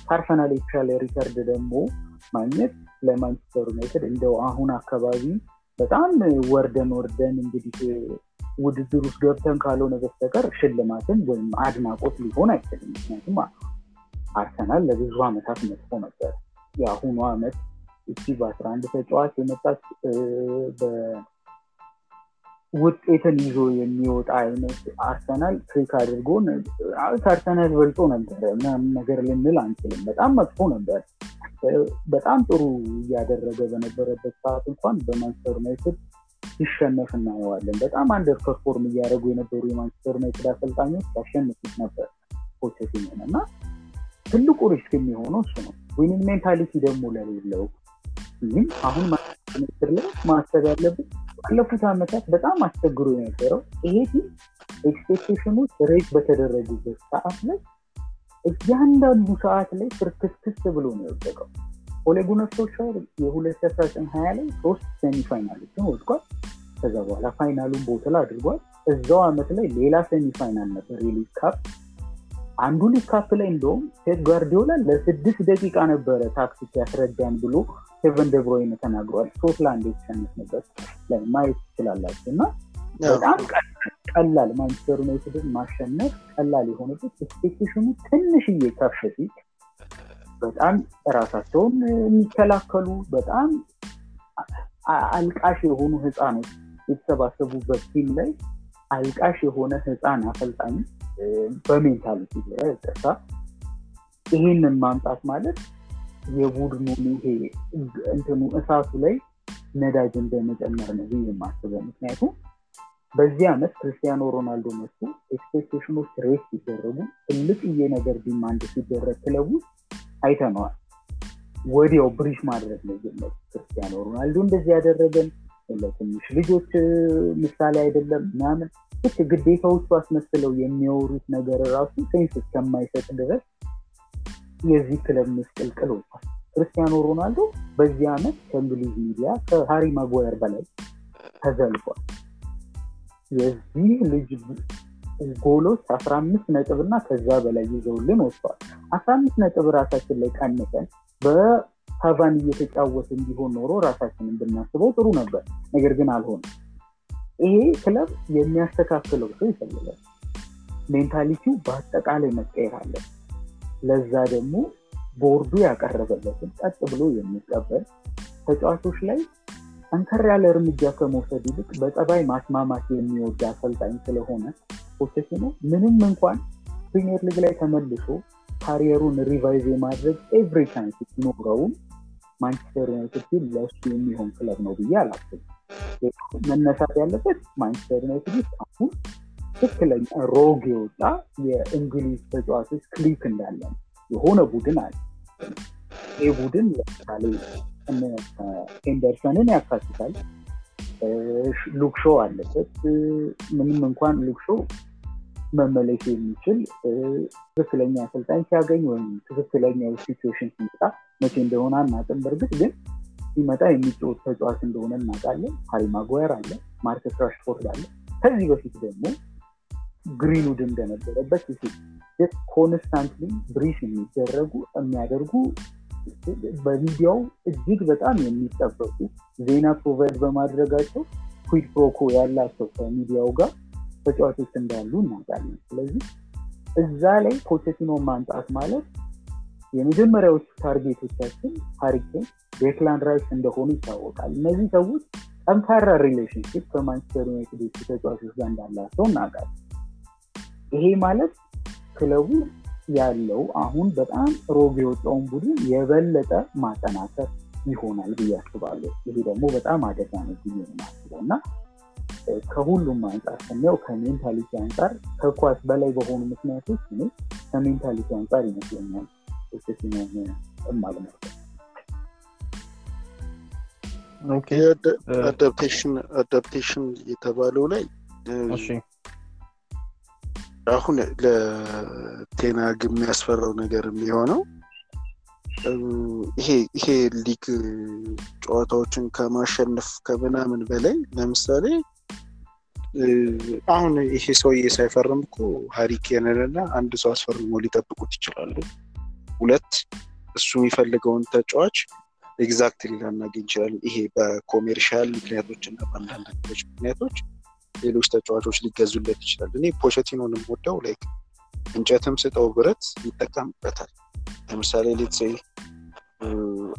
C: ከአርሰናል የተሻለ ሪከርድ ደግሞ ማግኘት ለማንቸስተር ዩናይትድ እንደው አሁን አካባቢ በጣም ወርደን ወርደን እንግዲህ ውድድር ውስጥ ገብተን ካልሆነ በስተቀር ሽልማትን ወይም አድናቆት ሊሆን አይችልም። ምክንያቱም አርሰናል ለብዙ አመታት መጥፎ ነበር። የአሁኑ አመት እቺ በአስራ አንድ ተጫዋች የመጣች ውጤትን ይዞ የሚወጣ አይነት አርሰናል trick አድርጎን ከአርሰናል በልጦ ነበረ ምናምን ነገር ልንል አንችልም። በጣም መጥፎ ነበር። በጣም ጥሩ እያደረገ በነበረበት ሰዓት እንኳን በማንቸስተር ዩናይትድ ሲሸነፍ እናየዋለን። በጣም under perform እያደረጉ የነበሩ የማንቸስተር ዩናይትድ አሰልጣኞች ያሸንፉት ነበር ፖቸቲኖን እና ትልቁ risk የሚሆነው እሱ ነው። winning mentality ደግሞ ለሌለው ግን አሁን ምክር ላይ ማሰብ ያለብን ባለፉት ዓመታት በጣም አስቸግሮ የነበረው ይሄ team expectation ኦች raise በተደረጉበት ሰዓት ላይ እያንዳንዱ ሰዓት ላይ ፍርክስክስ ብሎ ነው የወደቀው። ሺህ አስራ ዘጠኝ ሀያ ላይ ሶስት semi final ኦችን ወድቋል። ከዛ በኋላ final ኡን bottle አድርጓል። እዛው ዓመት ላይ ሌላ semi final ነበር የሊግ ካፕ። አንዱ ሊግ ካፕ ላይ እንደውም ፔፕ ጓርዲዮላ ለስድስት ደቂቃ ነበረ ታክቲክ ያስረዳን ብሎ ኬቨን ደብሮይን ተናግሯል። ሶስት ለአንድ የተሸነፍንበት ላይ ማየት ትችላላችሁ እና በጣም ቀላል ማንቸስተር ዩናይትድን ማሸነፍ ቀላል የሆነበት expectation ኡ ትንሽዬ ከፍ ሲል በጣም ራሳቸውን የሚከላከሉ በጣም አልቃሽ የሆኑ ህፃኖች የተሰባሰቡበት team ላይ አልቃሽ የሆነ ህፃን አሰልጣኝ በ mentality ይሄንን ማምጣት ማለት የቡድኑን ይሄ እንትኑ እሳቱ ላይ ነዳጅ እንደመጨመር ነው ብዬ የማስበው። ምክንያቱም በዚህ ዓመት ክርስቲያኖ ሮናልዶ መጥቶ expectation ኦች raise ሲደረጉ ትልቅዬ ነገር demand ሲደረግ ክለቡ አይተነዋል። ወዲያው brief ማድረግ ነው ጀመሩ። ክርስቲያኖ ሮናልዶ እንደዚህ ያደረገን ለትንሽ ልጆች ምሳሌ አይደለም ምናምን ልክ ግዴታዎቹ አስመስለው የሚያወሩት ነገር ራሱ sense እስከማይሰጥ ድረስ የዚህ ክለብ ምስቅልቅል ወጥቷል። ክርስቲያኖ ሮናልዶ በዚህ ዓመት ከእንግሊዝ ሚዲያ ከሃሪ ማጓየር በላይ ተዘልፏል። የዚህ ልጅ ጎሎች አስራ አምስት ነጥብ እና ከዛ በላይ ይዘውልን ወጥተዋል። አስራ አምስት ነጥብ ራሳችን ላይ ቀንሰን በካቫኒ እየተጫወትን ቢሆን ኖሮ ራሳችንን ብናስበው ጥሩ ነበር። ነገር ግን አልሆነም። ይሄ ክለብ የሚያስተካክለው ሰው ይፈልጋል። mentality ው በአጠቃላይ መቀየር አለ። ለዛ ደግሞ ቦርዱ ያቀረበለትን ቀጥ ብሎ የሚቀበል ተጫዋቾች ላይ ጠንከር ያለ እርምጃ ከመውሰድ ይልቅ በጸባይ ማስማማት የሚወድ አሰልጣኝ ስለሆነ ፖቼቲኖ ምንም እንኳን ፕሪሚየር ሊግ ላይ ተመልሶ career ኡን revive የማድረግ every chance ሲኖረውም ማንቸስተር ዩናይትድ ግን ለእሱ የሚሆን ክለብ ነው ብዬ አላስብም። መነሳት ያለበት ማንቸስተር ዩናይትድ ውስጥ አሁን ትክክለኛ rogue የወጣ የእንግሊዝ ተጫዋቾች clique እንዳለ የሆነ ቡድን አለ። ይህ ቡድን ለምሳሌ ሄንደርሰንን ያካትታል። ሉክ ሾው አለበት። ምንም እንኳን ሉክ መመለስ የሚችል ትክክለኛ አሰልጣኝ ሲያገኝ ወይም ትክክለኛ situation ሲመጣ መቼ እንደሆነ አናውቅም። በእርግጥ ግን ሲመጣ የሚጫወት ተጫዋች እንደሆነ እናውቃለን። ሃሪ ማጓየር አለ፣ ማርከስ ራሽፎርድ አለ። ከዚህ በፊት ደግሞ ግሪንውድ እንደነበረበት constantly brief የሚደረጉ የሚያደርጉ በሚዲያው እጅግ በጣም የሚጠበቁ ዜና provide በማድረጋቸው quid pro quo ያላቸው ከሚዲያው ጋር ተጫዋቾች እንዳሉ እናውቃለን። ስለዚህ እዛ ላይ ፖቼቲኖ ማምጣት ማለት የመጀመሪያዎቹ target ኦቻችን ሃሪ ኬን፣ ዴክላን ራይስ እንደሆኑ ይታወቃል። እነዚህ ሰዎች ጠንካራ relationship ከማንቸስተር ዩናይትድ ተጫዋቾች ጋር እንዳላቸው እናውቃለን። ይሄ ማለት ክለቡ ያለው አሁን በጣም rogue የወጣውን ቡድን የበለጠ ማጠናከር ይሆናል ብዬ አስባለሁ። ይሄ ደግሞ በጣም አደጋ ነው ብዬ የማስበው እና ከሁሉም አንጻር ስናየው ከ mentality አንጻር ከኳስ በላይ በሆኑ ምክንያቶች እኔ ከ mentality አንጻር ይመስለኛል እማልመርጠው።
B: adaptation የተባለው ላይ አሁን ለ Ten Hag የሚያስፈራው ነገር የሚሆነው ይሄ ሊግ ጨዋታዎችን ከማሸነፍ ከምናምን በላይ ለምሳሌ አሁን ይሄ ሰውዬ ሳይፈርም እኮ ሀሪ ኬንን እና አንድ ሰው አስፈርሞ ሊጠብቁት ይችላሉ። ሁለት እሱ የሚፈልገውን ተጫዋች exactly ላናገኝ እንችላለን። ይሄ በ commercial ምክንያቶች እና በአንዳንድ ምክንያቶች ሌሎች ተጫዋቾች ሊገዙለት ይችላል። እኔ ፖቸቲኖን የምወደው like እንጨትም ስጠው ብረት ይጠቀምበታል። ለምሳሌ let's say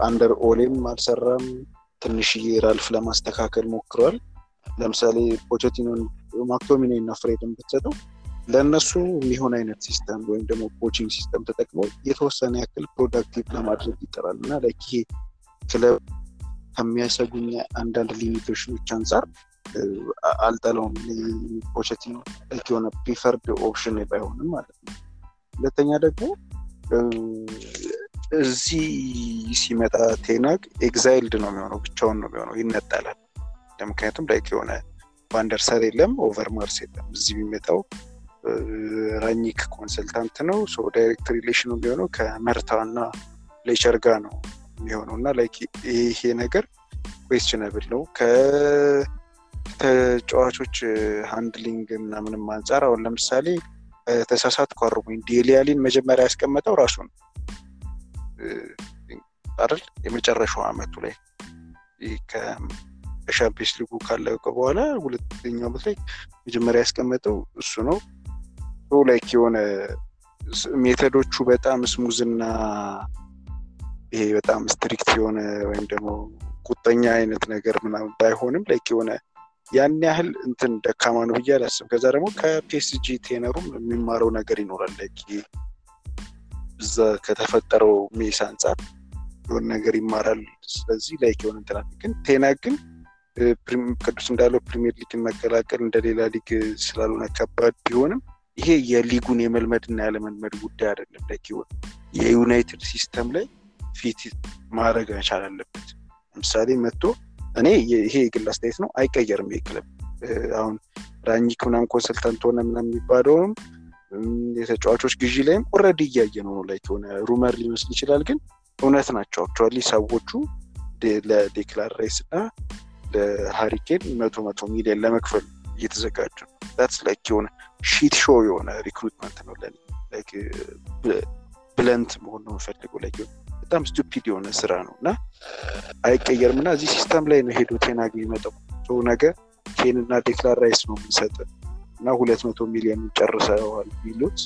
B: አንደር ኦሌም አልሰራም፣ ትንሽዬ ራልፍ ለማስተካከል ሞክሯል። ለምሳሌ ፖቸቲኖን ማክቶሚኔ እና ፍሬድን ብትሰጠው ለእነሱ የሚሆን አይነት system ወይም ደግሞ coaching system ተጠቅመው የተወሰነ ያክል productive ለማድረግ ይጥራል እና ይሄ ክለብ ከሚያሰጉኝ አንዳንድ limitation ኦች አንጻር አልጠላውም። ፖቸቲኖ የሆነ preferred option ባይሆንም ማለት ነው። ሁለተኛ ደግሞ እዚህ ሲመጣ Ten Hag exiled ነው የሚሆነው ብቻውን ነው የሚሆነው ይነጠላል። ምክንያቱም like የሆነ ቫንደርሳር የለም ኦቨርማርስ የለም። እዚህ የሚመጣው ራኒክ consultant ነው። direct relation ኡ የሚሆነው ከመርታ እና ፍሌቸር ጋር ነው የሚሆነው። እና like ይሄ ነገር questionable ነው ከተጫዋቾች handling ምናምንም አንጻር አሁን ለምሳሌ ተሳሳት ኳርሙኝ ዴሊ አሊን መጀመሪያ ያስቀመጠው ራሱ ነው። አይደል? የመጨረሻው አመቱ ላይ ከሻምፒየንስ ሊጉ ካለቀ በኋላ ሁለተኛው አመት ላይ መጀመሪያ ያስቀመጠው እሱ ነው። like የሆነ method ኦቹ በጣም smooth ና ይሄ በጣም strict የሆነ ወይም ደግሞ ቁጠኛ አይነት ነገር ምናምን ባይሆንም like የሆነ ያን ያህል እንትን ደካማ ነው ብዬ አላስብ ከዛ ደግሞ ከፒኤስጂ ቴነሩም የሚማረው ነገር ይኖራል። እዛ ከተፈጠረው mess አንጻር የሆነ ነገር ይማራል። ስለዚህ like የሆነ እንትናት ግን ቴናግ ግን ቅዱስ እንዳለው ፕሪሚየር ሊግን መቀላቀል እንደሌላ ሊግ ስላልሆነ ከባድ ቢሆንም ይሄ የሊጉን የመልመድ እና ያለመልመድ ጉዳይ አይደለም። like የሆነ የዩናይትድ system ላይ fit ማድረግ መቻል አለበት። ለምሳሌ መጥቶ እኔ ይሄ የግል አስተያየት ነው። አይቀየርም ይህ ክለብ። አሁን ራኒክ ምናም consultant ሆነ ምናም የሚባለውም የተጫዋቾች ግዢ ላይም already እያየ ነው like የሆነ rumor ሊመስል ይችላል ግን እውነት ናቸው። actually ሰዎቹ ለዴክላር ራይስ እና ለሃሪ ኬን መቶ መቶ ሚሊዮን ለመክፈል እየተዘጋጁ that's like የሆነ shit show የሆነ recruitment ነው ለኔ። blunt መሆን ነው የምፈልገው። like በጣም stupid የሆነ ስራ ነው እና አይቀየርም እና እዚህ system ላይ ነው ሄዶ ቴናግ የሚመጣው። ሰው ነገ ኬን እና ዴክላር ራይስ ነው የምንሰጥ እና ሁለት መቶ ሚሊዮን ጨርሰዋል ቢሉት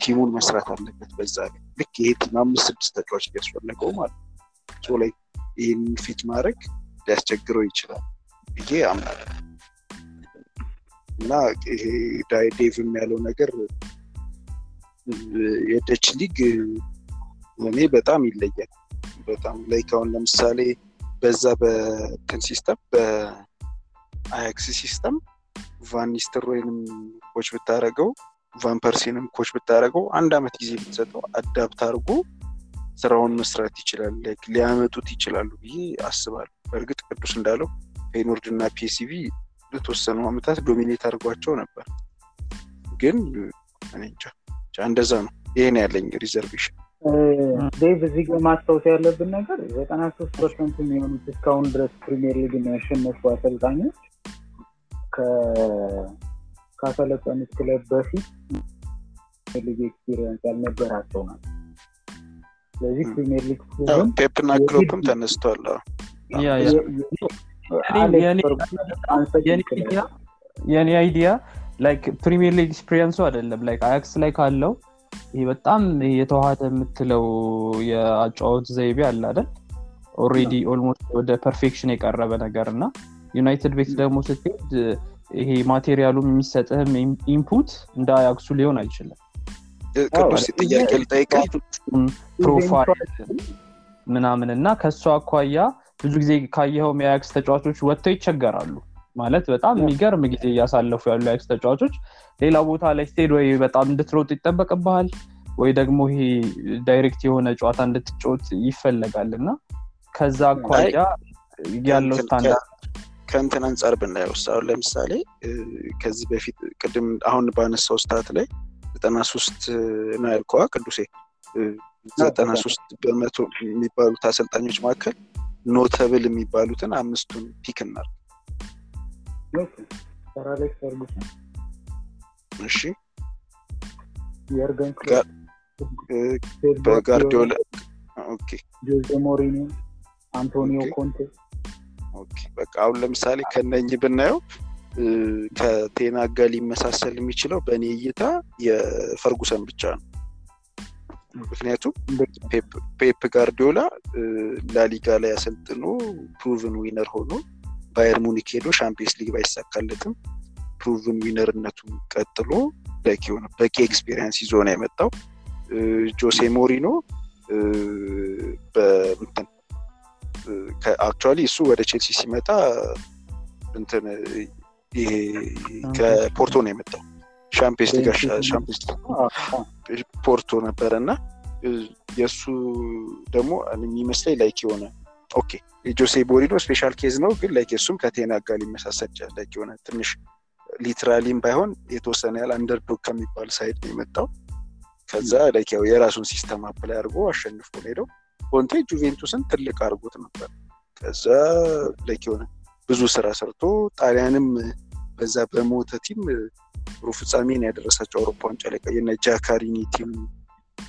B: team ኡን መስራት አለበት በዛ ላይ። ልክ ይሄ team አምስት ስድስት ተጫዋች ሊያስፈለገው ማለት ነው። like ይህን fit ማድረግ ሊያስቸግረው ይችላል ብዬ አምናለሁ። እና ይሄ ዴቭም ያለው ነገር የ Dutch league እኔ በጣም ይለያል። በጣም like ለምሳሌ በዛ በትን system በአያክስ system ቫኒስተር ወይንም coach ብታደረገው ቫን coach ብታደረገው አንድ አመት ጊዜ ብትሰጠው adapt አድርጎ ስራውን መስራት ይችላል። ሊያመጡት ይችላሉ ብዬ አስባለሁ። በእርግጥ ቅዱስ እንዳለው ፌኖርድ እና ፒኤስቪ ለተወሰኑ አመታት dominate አድርጓቸው ነበር። ግን እንጃ እንደዛ ነው። ይሄን ያለኝ reservation
C: ዴቭ እዚህ ጋር ማስታወስ ያለብን ነገር ዘጠና ሶስት percent የሚሆኑት እስካሁን ድረስ ፕሪሚየር ሊግን ያሸነፉ አሰልጣኞች ካሰለጠኑት ክለብ በፊት league experience ያልነበራቸው ናቸው። ስለዚህ ፕሪሚየር ሊግ
B: ፔፕና ክሎፕም ተነስቷል።
A: የኔ idea like ፕሪሚየር ሊግ experience ኡ አይደለም። like አያክስ ላይ ካለው ይሄ በጣም የተዋሃደ የምትለው የአጫወት ዘይቤ አለ አይደል? already almost ወደ perfection የቀረበ ነገር እና ዩናይትድ ቤት ደግሞ ስትሄድ ይሄ material ኡም የሚሰጥህም input እንደ አያክሱ ሊሆን አይችልም።
B: ቅዱስ ጥያቄ ልጠይቅህ
A: profile ምናምን እና ከእሱ አኳያ ብዙ ጊዜ ካየኸውም የአያክስ ተጫዋቾች ወጥተው ይቸገራሉ ማለት በጣም የሚገርም ጊዜ እያሳለፉ ያሉ የአያክስ ተጫዋቾች ሌላ ቦታ ላይ ስትሄድ ወይ በጣም እንድትሮጥ ይጠበቅብሃል ወይ ደግሞ ይሄ direct የሆነ ጨዋታ እንድትጫወት ይፈለጋል እና ከዛ አኳያ ያለው ስታንዳርድ
B: ከእንትን አንጻር ብናየው አሁን ለምሳሌ ከዚህ በፊት ቅድም አሁን ባነሳው stat ላይ ዘጠና ሶስት ነው ያልከዋ ቅዱሴ? ዘጠና ሶስት በመቶ የሚባሉት አሰልጣኞች መካከል notable የሚባሉትን አምስቱን pick እናርግ እሺ?
C: ፔፕ
B: ጋርዲዮላ okay.
C: ጆዜ አንቶኒዮ ኮንቴ።
B: በቃ አሁን ለምሳሌ ከነዚህ ብናየው ከቴንሃግ ጋር ሊመሳሰል የሚችለው በእኔ እይታ የፈርጉሰን ብቻ ነው። ምክንያቱም ፔፕ ጋርዲዮላ ላሊጋ ላይ አሰልጥኖ proven winner ሆኖ ባየርን ሙኒክ ሄዶ ሻምፒየንስ ሊግ ባይሳካለትም proven winner ነቱን ቀጥሎ በቂ ሆነ በቂ experience ይዞ ነው የመጣው። ጆሴ ሞሪኖ በምትን actually እሱ ወደ ቼልሲ ሲመጣ እንትን ይሄ ከፖርቶ ነው የመጣው። ሻምፒየንስ ሊግ ፖርቶ ነበረ እና የእሱ ደግሞ የሚመስለኝ like የሆነ okay። የጆሴ ሞሪኖ special case ነው ግን like የእሱም ከቴንሃግ ጋር ሊመሳሰል ይችላል። የሆነ ትንሽ literally ም ባይሆን የተወሰነ ያህል underdog ከሚባል side ነው የመጣው። ከዛ like ያው የራሱን system apply አድርጎ አሸንፎ ሄደው ኮንቴ ጁቬንቱስን ትልቅ አድርጎት ነበር። ከዛ like የሆነ ብዙ ስራ ሰርቶ ጣሊያንም በዛ በሞተ team ሩብ ፍጻሜን ያደረሳቸው አውሮፓ ዋንጫ ላይ። የነ ጃካሪኒ team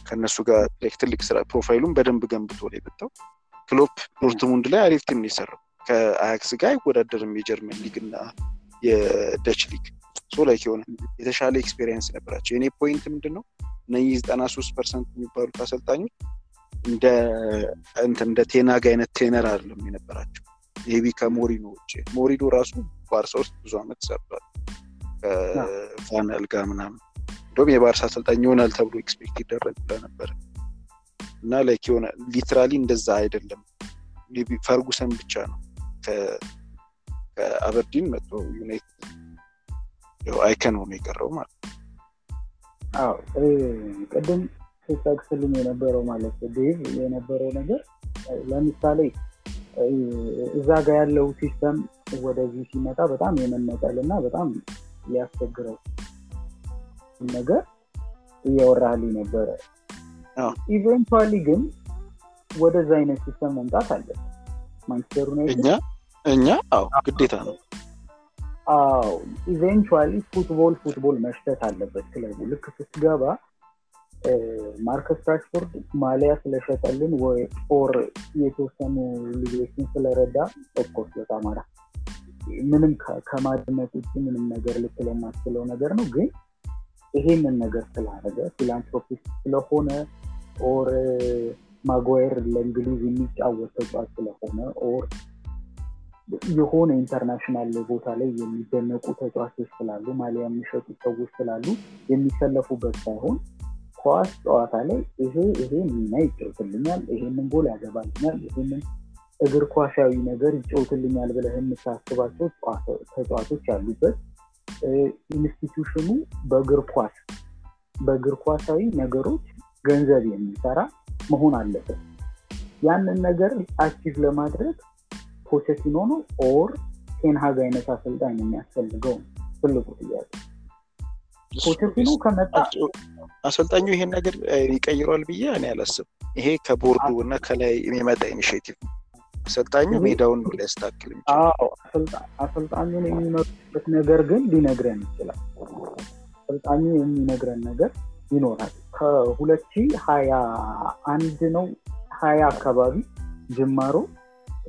B: ከነሱ ጋር ትልቅ ስራ profile ኡን በደንብ ገንብቶ ላይ የመጣው ክሎፕ ዶርትሙንድ ላይ አሪፍ team ነው ከአያክስ ጋር አይወዳደርም የጀርመን ሊግ እና የደች ሊግ። so like የሆነ የተሻለ experience ነበራቸው። የኔ point ምንድን ነው እነዚህ ዘጠና ሶስት percent የሚባሉት አሰልጣኞች እንደ ቴንሃግ አይነት tenure አይደለም የነበራቸው። ቢ ከሞሪኖ ውጭ ሞሪኖ ራሱ ባርሳ ውስጥ ብዙ አመት ሰርቷል። ከቫናል ጋር ምናምን። እንደውም የባርሳ አሰልጣኝ ይሆናል ተብሎ expect ይደረግ ነበር እና like የሆነ literally እንደዛ አይደለም. ፈርጉሰን ብቻ ነው። ከአበርዲን መጥቶ ዩናይትድ icon ሆኖ የቀረው ማለት
C: ነው። ቅድም ስጠቅስልኝ የነበረው ማለት ዴቭ የነበረው ነገር ለምሳሌ እዛ ጋር ያለው system ወደዚህ ሲመጣ በጣም የመነጠል እና በጣም ሊያስቸግረው ነገር እያወራልኝ ነበረ eventually ግን ወደዛ አይነት system መምጣት አለበት ማንቸስተር
B: እኛ? እኛ? አዎ ግዴታ ነው።
C: አዎ eventually football football መሽተት አለበት ክለቡ። ልክ ስትገባ ማርከስ ራሽፎርድ ማሊያ ስለሸጠልን ወይ or የተወሰኑ ልጆችን ስለረዳ of course በጣም አራ ምንም ከማድነቅ ውጭ ምንም ነገር የማስችለው ነገር ነው። ግን ይሄንን ነገር ስላደረገ philanthropist ስለሆነ or ማጓየር ለእንግሊዝ የሚጫወት ተጫዋች ስለሆነ or የሆነ international ቦታ ላይ የሚደነቁ ተጫዋቾች ስላሉ ማሊያ የሚሸጡ ሰዎች ስላሉ የሚሰለፉበት ሳይሆን ኳስ ጨዋታ ላይ ይሄ ይሄ ሚና ይጫወትልኛል ይሄንን ጎል ያገባልኛል ይሄንን እግር ኳሻዊ ነገር ይጫወትልኛል ብለህ የምታስባቸው ተጫዋቾች ያሉበት institution ኡ በእግር ኳስ በእግር ኳሳዊ ነገሮች ገንዘብ የሚሰራ መሆን አለበት። ያንን ነገር achieve ለማድረግ ፖቸቲኖ ነው or ቴንሃግ አይነት አሰልጣኝ የሚያስፈልገው ትልቁ ጥያቄ። ፖቸቲኖ ከመጣ
B: አሰልጣኙ ይሄን ነገር ይቀይሯል ብዬ እኔ አላስብ ይሄ ከቦርዱ እና ከላይ የሚመጣ initiative አሰልጣኙ ሜዳውን ነው ሊያስተካክል
C: አሰልጣኙን የሚመሩበት ነገር ግን ሊነግረን ይችላል። አሰልጣኙ የሚነግረን ነገር ይኖራል። ከሁለት ሺህ ሀያ አንድ ነው። ሀያ አካባቢ ጅማሮ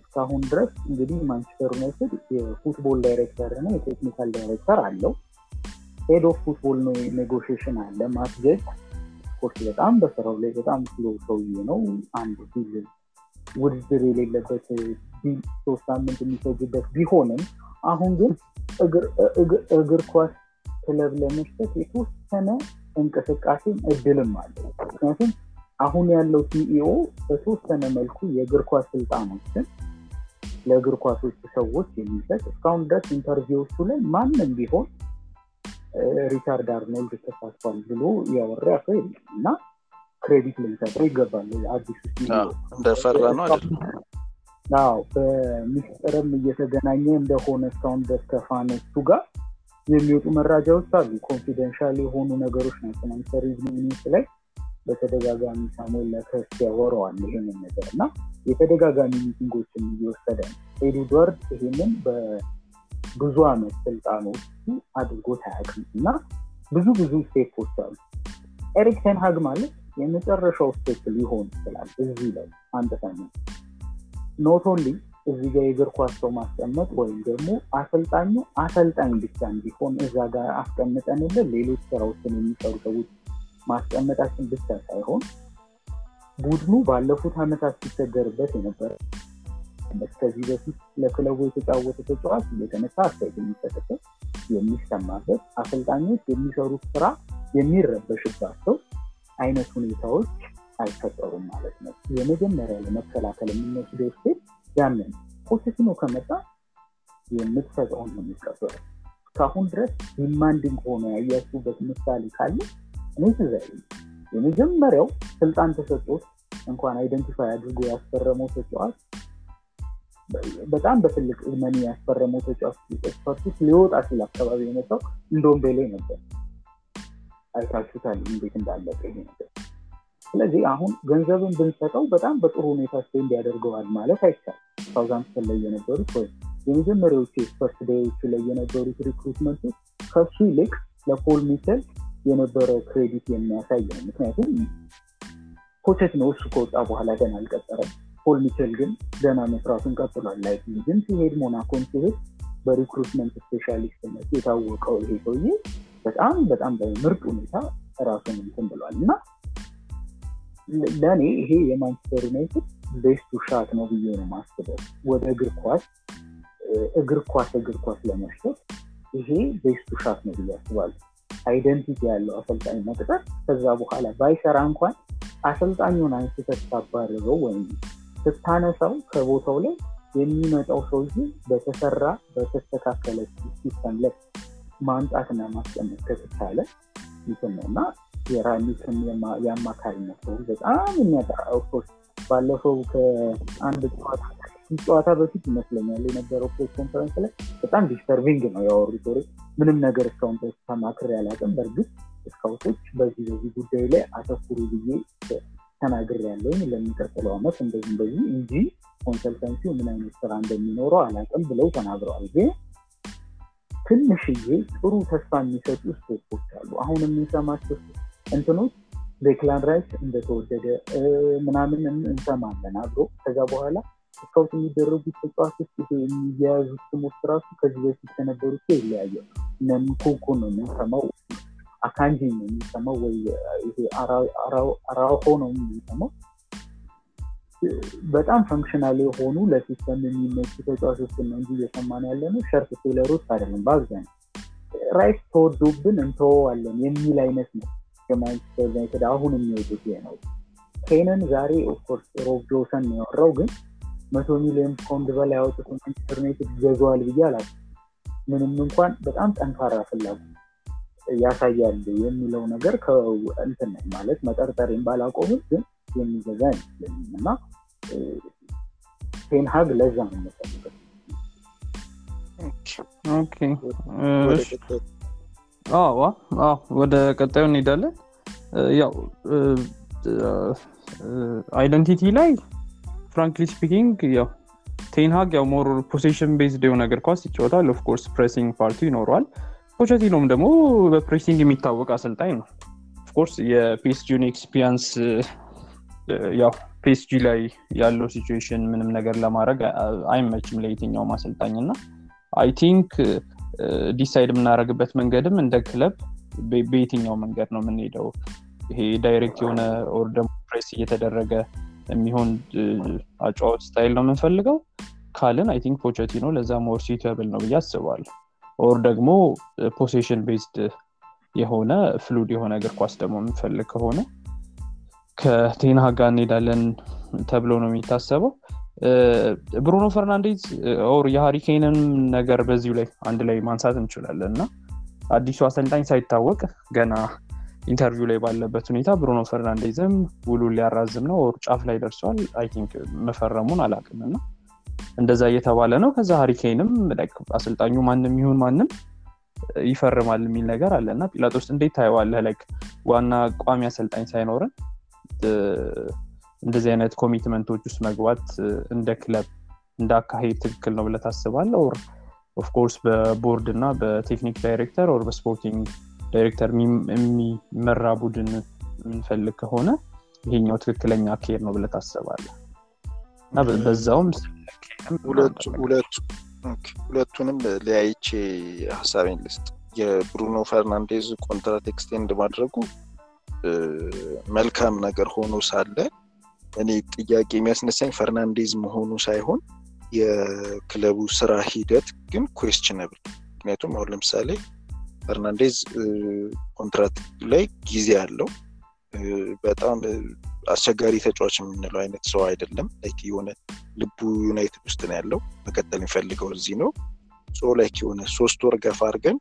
C: እስካሁን ድረስ እንግዲህ ማንቸስተር ዩናይትድ የፉትቦል ዳይሬክተር እና የቴክኒካል ዳይሬክተር አለው። ሄድ ኦፍ ፉትቦል ኔጎሽሽን አለ። ማስጀድ ኮርስ በጣም በስራው ላይ በጣም ስሎ ሰውዬ ነው። አንድ ቢል ውድድር የሌለበት ሶስት ሳምንት የሚፈጅበት ቢሆንም አሁን ግን እግር ኳስ ክለብ ለመስጠት የተወሰነ እንቅስቃሴም እድልም አለው። ምክንያቱም አሁን ያለው CEO በተወሰነ መልኩ የእግር ኳስ ስልጣኖችን ለእግር ኳሶች ሰዎች የሚሰጥ እስካሁን ድረስ interview ኦቹ ላይ ማንም ቢሆን ሪቻርድ አርኖልድ ተሳትፏል ብሎ ያወራ ሰው የለም። እና credit ልንሰጠው ይገባል።
B: እንደፈራ ነው
C: በሚስጥርም እየተገናኘ እንደሆነ እስካሁን ከ fan ኦቹ ጋር የሚወጡ መረጃዎች አሉ። confidential የሆኑ ነገሮች ናቸው። ማንቸስተር news ላይ በተደጋጋሚ ሳሙኤል ለከስ ያወረዋል ይሄንን ነገር እና የተደጋጋሚ meeting ኦችን እየወሰደ ነው። ኤድዋርድ ይሄንን በብዙ አመት ስልጣኖቹ አድርጎት አያውቅም እና ብዙ ብዙ step ኦች አሉ። ኤሪክ ቴንሃግ ማለት የመጨረሻው step ሊሆን ይችላል እዚህ ላይ አንድ ሳምንት not እዚህ ጋር የእግር ኳስ ሰው ማስቀመጥ ወይም ደግሞ አሰልጣኙ አሰልጣኝ ብቻ እንዲሆን እዛ ጋር አስቀምጠንልን ሌሎች ስራዎችን የሚሰሩ ሰዎች ማስቀመጣችን ብቻ ሳይሆን ቡድኑ ባለፉት አመታት ሲቸገርበት የነበረ ከዚህ በፊት ለክለቡ የተጫወተ ተጫዋች እየተነሳ አስተያየት የሚሰጥበት የሚሰማበት አሰልጣኞች የሚሰሩት ስራ የሚረበሽባቸው አይነት ሁኔታዎች አይፈጠሩም ማለት ነው። የመጀመሪያ ለመከላከል የምንወስደው step ያንን ፖቸቲኖ ከመጣ የምትሰጠውን ነው የሚቀበለው። እስካሁን ድረስ demanding ሆኖ ያያችሁበት ምሳሌ ካለ እኔ የመጀመሪያው ስልጣን ተሰጥቶት እንኳን identify አድርጎ ያስፈረመው ተጫዋች በጣም በትልቅ money ያስፈረመው ተጫዋች ሊወጣ ሲል አካባቢ የመጣው ንዶምቤሌ ነበር። አይታችሁታል እንዴት እንዳለቀ ይሄ ነገር። ስለዚህ አሁን ገንዘብን ብንሰጠው በጣም በጥሩ ሁኔታ spend ያደርገዋል ማለት አይቻልም። ሳውዛምፕተን ላይ የነበሩት ወይም የመጀመሪያዎቹ ስፐርስ day ዎቹ ላይ የነበሩት recruitment ኦች ከሱ ይልቅ ለፖል ሚቸል የነበረ credit የሚያሳይ ነው። ምክንያቱም ኮቸት ነው እሱ ከወጣ በኋላ ገና አልቀጠረም። ፖል ሚቸል ግን ገና መስራቱን ቀጥሏል። ላይፕዚግ ሲሄድ ሞናኮን ሲሄድ በ recruitment specialist ነት የታወቀው ይሄ ሰውዬ በጣም በጣም በምርጥ ሁኔታ ራሱን እንትን ብሏል እና ለእኔ ይሄ የማንቸስተር ዩናይትድ best ኡ shot ነው ብዬ ነው ማስበው። ወደ እግር ኳስ እግር ኳስ እግር ኳስ ለመሽተት ይሄ best ኡ shot ነው ብዬ አስባለሁ። identity ያለው አሰልጣኝ መቅጠር ከዛ በኋላ ባይሰራ እንኳን አሰልጣኙን አንስተህ ስታባርረው ወይም ስታነሳው ከቦታው ላይ የሚመጣው ሰውዬ በተሰራ በተስተካከለ system ላይ ማምጣትና ማስቀመጥ ከተቻለ እንትን ነው እና የራኝኒክን የአማካሪነት ሰው በጣም የሚያጠራ of course ባለፈው ከአንድ ጨዋታ ጨዋታ በፊት ይመስለኛል የነበረው press conference ላይ በጣም disturbing ነው ያወሩት ወሬ። ምንም ነገር እስካሁን ተማክሬ አላውቅም። በእርግጥ ስካውቶች በዚህ በዚህ ጉዳይ ላይ አተኩሩ ብዬ ተናግሬ ያለውኝ ለሚቀጥለው ዓመት እንደዚህ እንደዚህ እንጂ consultancy ው ምን አይነት ስራ እንደሚኖረው አላውቅም ብለው ተናግረዋል። ግን ትንሽዬ ጥሩ ተስፋ የሚሰጡ step ኦች አሉ። አሁን የምንሰማቸው እንትኖች ዴክላን ራይስ እንደተወደደ ምናምን እንሰማለን አብሮ ከዛ በኋላ ስካውት የሚደረጉት ተጫዋቾች ይሄ የሚያያዙት ስሞች ራሱ ከዚህ በፊት ከነበሩት ይለያያል። እነ ነው የምንሰማው፣ አካንጂ ነው የምንሰማው፣ ወይ ይሄ አራሆ ነው የምንሰማው። በጣም functional የሆኑ ለ system የሚመቹ ተጫዋቾችን ነው እንጂ እየሰማን ያለ ነው shirt seller ኦች አይደለም። በአብዛኛው ራይስ ተወዶብን እንተወዋለን የሚል አይነት ነው የማንቸስተር ዩናይትድ አሁን የሚወዱት ነው። ኬንን ዛሬ of course ሮብ ጆሰን ያወራው ግን መቶ ሚሊዮን ፓውንድ በላይ ያወጡት ማንቸስተር ዩናይትድ ይገዛዋል ብዬ አላውቅም። ምንም እንኳን በጣም ጠንካራ ፍላጎት ያሳያል የሚለው ነገር እንትን ማለት መጠርጠሬን ባላቆምም ግን የሚገዛ አይመስለኝም እና ቴንሃግ ለዛ ነው የምፈልገው።
A: ወደ ቀጣዩ እንሄዳለን። ያው identity ላይ frankly speaking ያው ቴንሃግ ያው more possession based የሆነ እግር ኳስ ይጫወታል። of course pressing part ይኖረዋል። ፖቸቲኖም ደግሞ በ pressing የሚታወቅ አሰልጣኝ ነው። of course የፒኤስጂውን experience ያው ፒኤስጂ ላይ ያለው situation ምንም ነገር ለማድረግ አይመችም ለየትኛውም አሰልጣኝ እና I think decide የምናደርግበት መንገድም እንደ ክለብ በየትኛው መንገድ ነው የምንሄደው? ይሄ direct የሆነ or ደግሞ ፕሬስ እየተደረገ የሚሆን አጫዋት style ነው የምንፈልገው? ካልን I think ፖቸቲኖ ለዛ more suitable ነው ብዬ አስባለሁ or ደግሞ possession based የሆነ fluid የሆነ እግር ኳስ ደግሞ የምንፈልግ ከሆነ ከቴንሃግ ጋር እንሄዳለን ተብሎ ነው የሚታሰበው። ብሩኖ ፈርናንዴዝ or የሃሪኬንን ነገር በዚሁ ላይ አንድ ላይ ማንሳት እንችላለን። እና አዲሱ አሰልጣኝ ሳይታወቅ ገና interview ላይ ባለበት ሁኔታ ብሩኖ ፈርናንዴዝም ውሉ ሊያራዝም ነው። ጫፍ ላይ ደርሷል። I think መፈረሙን አላቅም እና እንደዛ እየተባለ ነው። ከዛ ሃሪኬንም አሰልጣኙ ማንም ይሁን ማንም ይፈርማል የሚል ነገር አለ እና ጲላጦስ እንዴት ታየዋለህ? like ዋና ቋሚ አሰልጣኝ ሳይኖርን እንደዚህ አይነት commitment ኦች ውስጥ መግባት እንደ ክለብ እንደ አካሄድ ትክክል ነው ብለህ ታስባለህ or of course በ board እና በ technique director or በ sporting director የሚመራ ቡድን የምንፈልግ ከሆነ ይሄኛው ትክክለኛ አካሄድ ነው ብለህ ታስባለህ እና በዛውም
B: ሁለቱንም ለያይቼ ሀሳቤን ልስጥ። የብሩኖ ፈርናንዴዝ contract extend ማድረጉ መልካም ነገር ሆኖ ሳለ እኔ ጥያቄ የሚያስነሳኝ ፈርናንዴዝ መሆኑ ሳይሆን የክለቡ ስራ ሂደት ግን questionable ምክንያቱም አሁን ለምሳሌ ፈርናንዴዝ contract ላይ ጊዜ አለው በጣም አስቸጋሪ ተጫዋች የምንለው አይነት ሰው አይደለም። like የሆነ ልቡ ዩናይትድ ውስጥ ነው ያለው። መቀጠል የሚፈልገው እዚህ ነው። so like የሆነ ሶስት ወር ገፋ አድርገን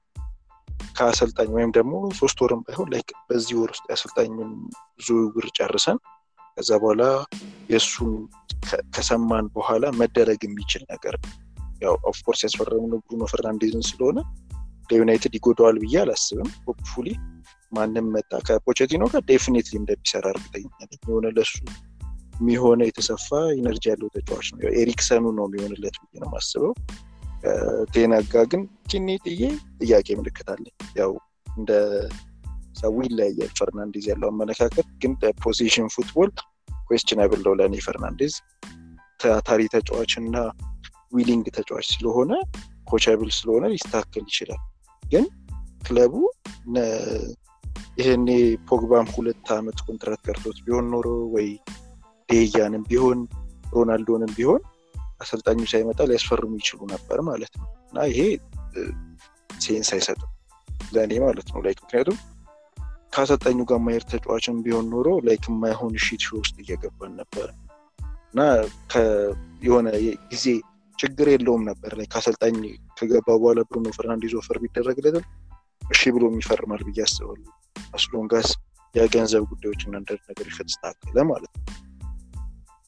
B: ከአሰልጣኝ ወይም ደግሞ ሶስት ወርም ባይሆን like በዚህ ወር ውስጥ የአሰልጣኙን ዝውውር ጨርሰን ከዛ በኋላ የእሱን ከሰማን በኋላ መደረግ የሚችል ነገር ያው of course ያስፈረምነው ብሩኖ ፈርናንዴዝን ስለሆነ ለዩናይትድ ይጎዳዋል ብዬ አላስብም። hopefully ማንም መጣ ከፖቼቲኖ ጋር definitely እንደሚሰራ እርግጠኛ የሆነ ለሱ የሚሆነ የተሰፋ energy ያለው ተጫዋች ነው። ኤሪክሰኑ ነው የሚሆንለት ብዬ ነው የማስበው። ቴንሃግ ግን tiny ጥዬ ጥያቄ ምልክት አለኝ። ያው እንደ ሰው ይለያያል ፈርናንዴዝ ያለው አመለካከት፣ ግን possession football questionable ነው ለእኔ ፈርናንዴዝ ታታሪ ተጫዋች እና willing ተጫዋች ስለሆነ coachable ስለሆነ ሊስተካከል ይችላል። ግን ክለቡ ይህኔ ፖግባም ሁለት ዓመት ኮንትራት ቀርቶት ቢሆን ኖሮ ወይ ዴሄያንም ቢሆን ሮናልዶንም ቢሆን አሰልጣኙ ሳይመጣ ሊያስፈርሙ ይችሉ ነበር ማለት ነው። እና ይሄ sense አይሰጥም ለእኔ ማለት ነው። like ምክንያቱም ከአሰልጣኙ ጋር ማየር ተጫዋችን ቢሆን ኖሮ like የማይሆን shit ውስጥ እየገባን ነበር። እና የሆነ ጊዜ ችግር የለውም ነበር። like አሰልጣኝ ከገባ በኋላ ብሩኖ ፈርናንዴዝ offer ቢደረግለትም እሺ ብሎ የሚፈርማል ብዬ አስባለሁ። as long as የገንዘብ ጉዳዮች እና አንዳንድ ነገር ከተስተካከለ ማለት ነው።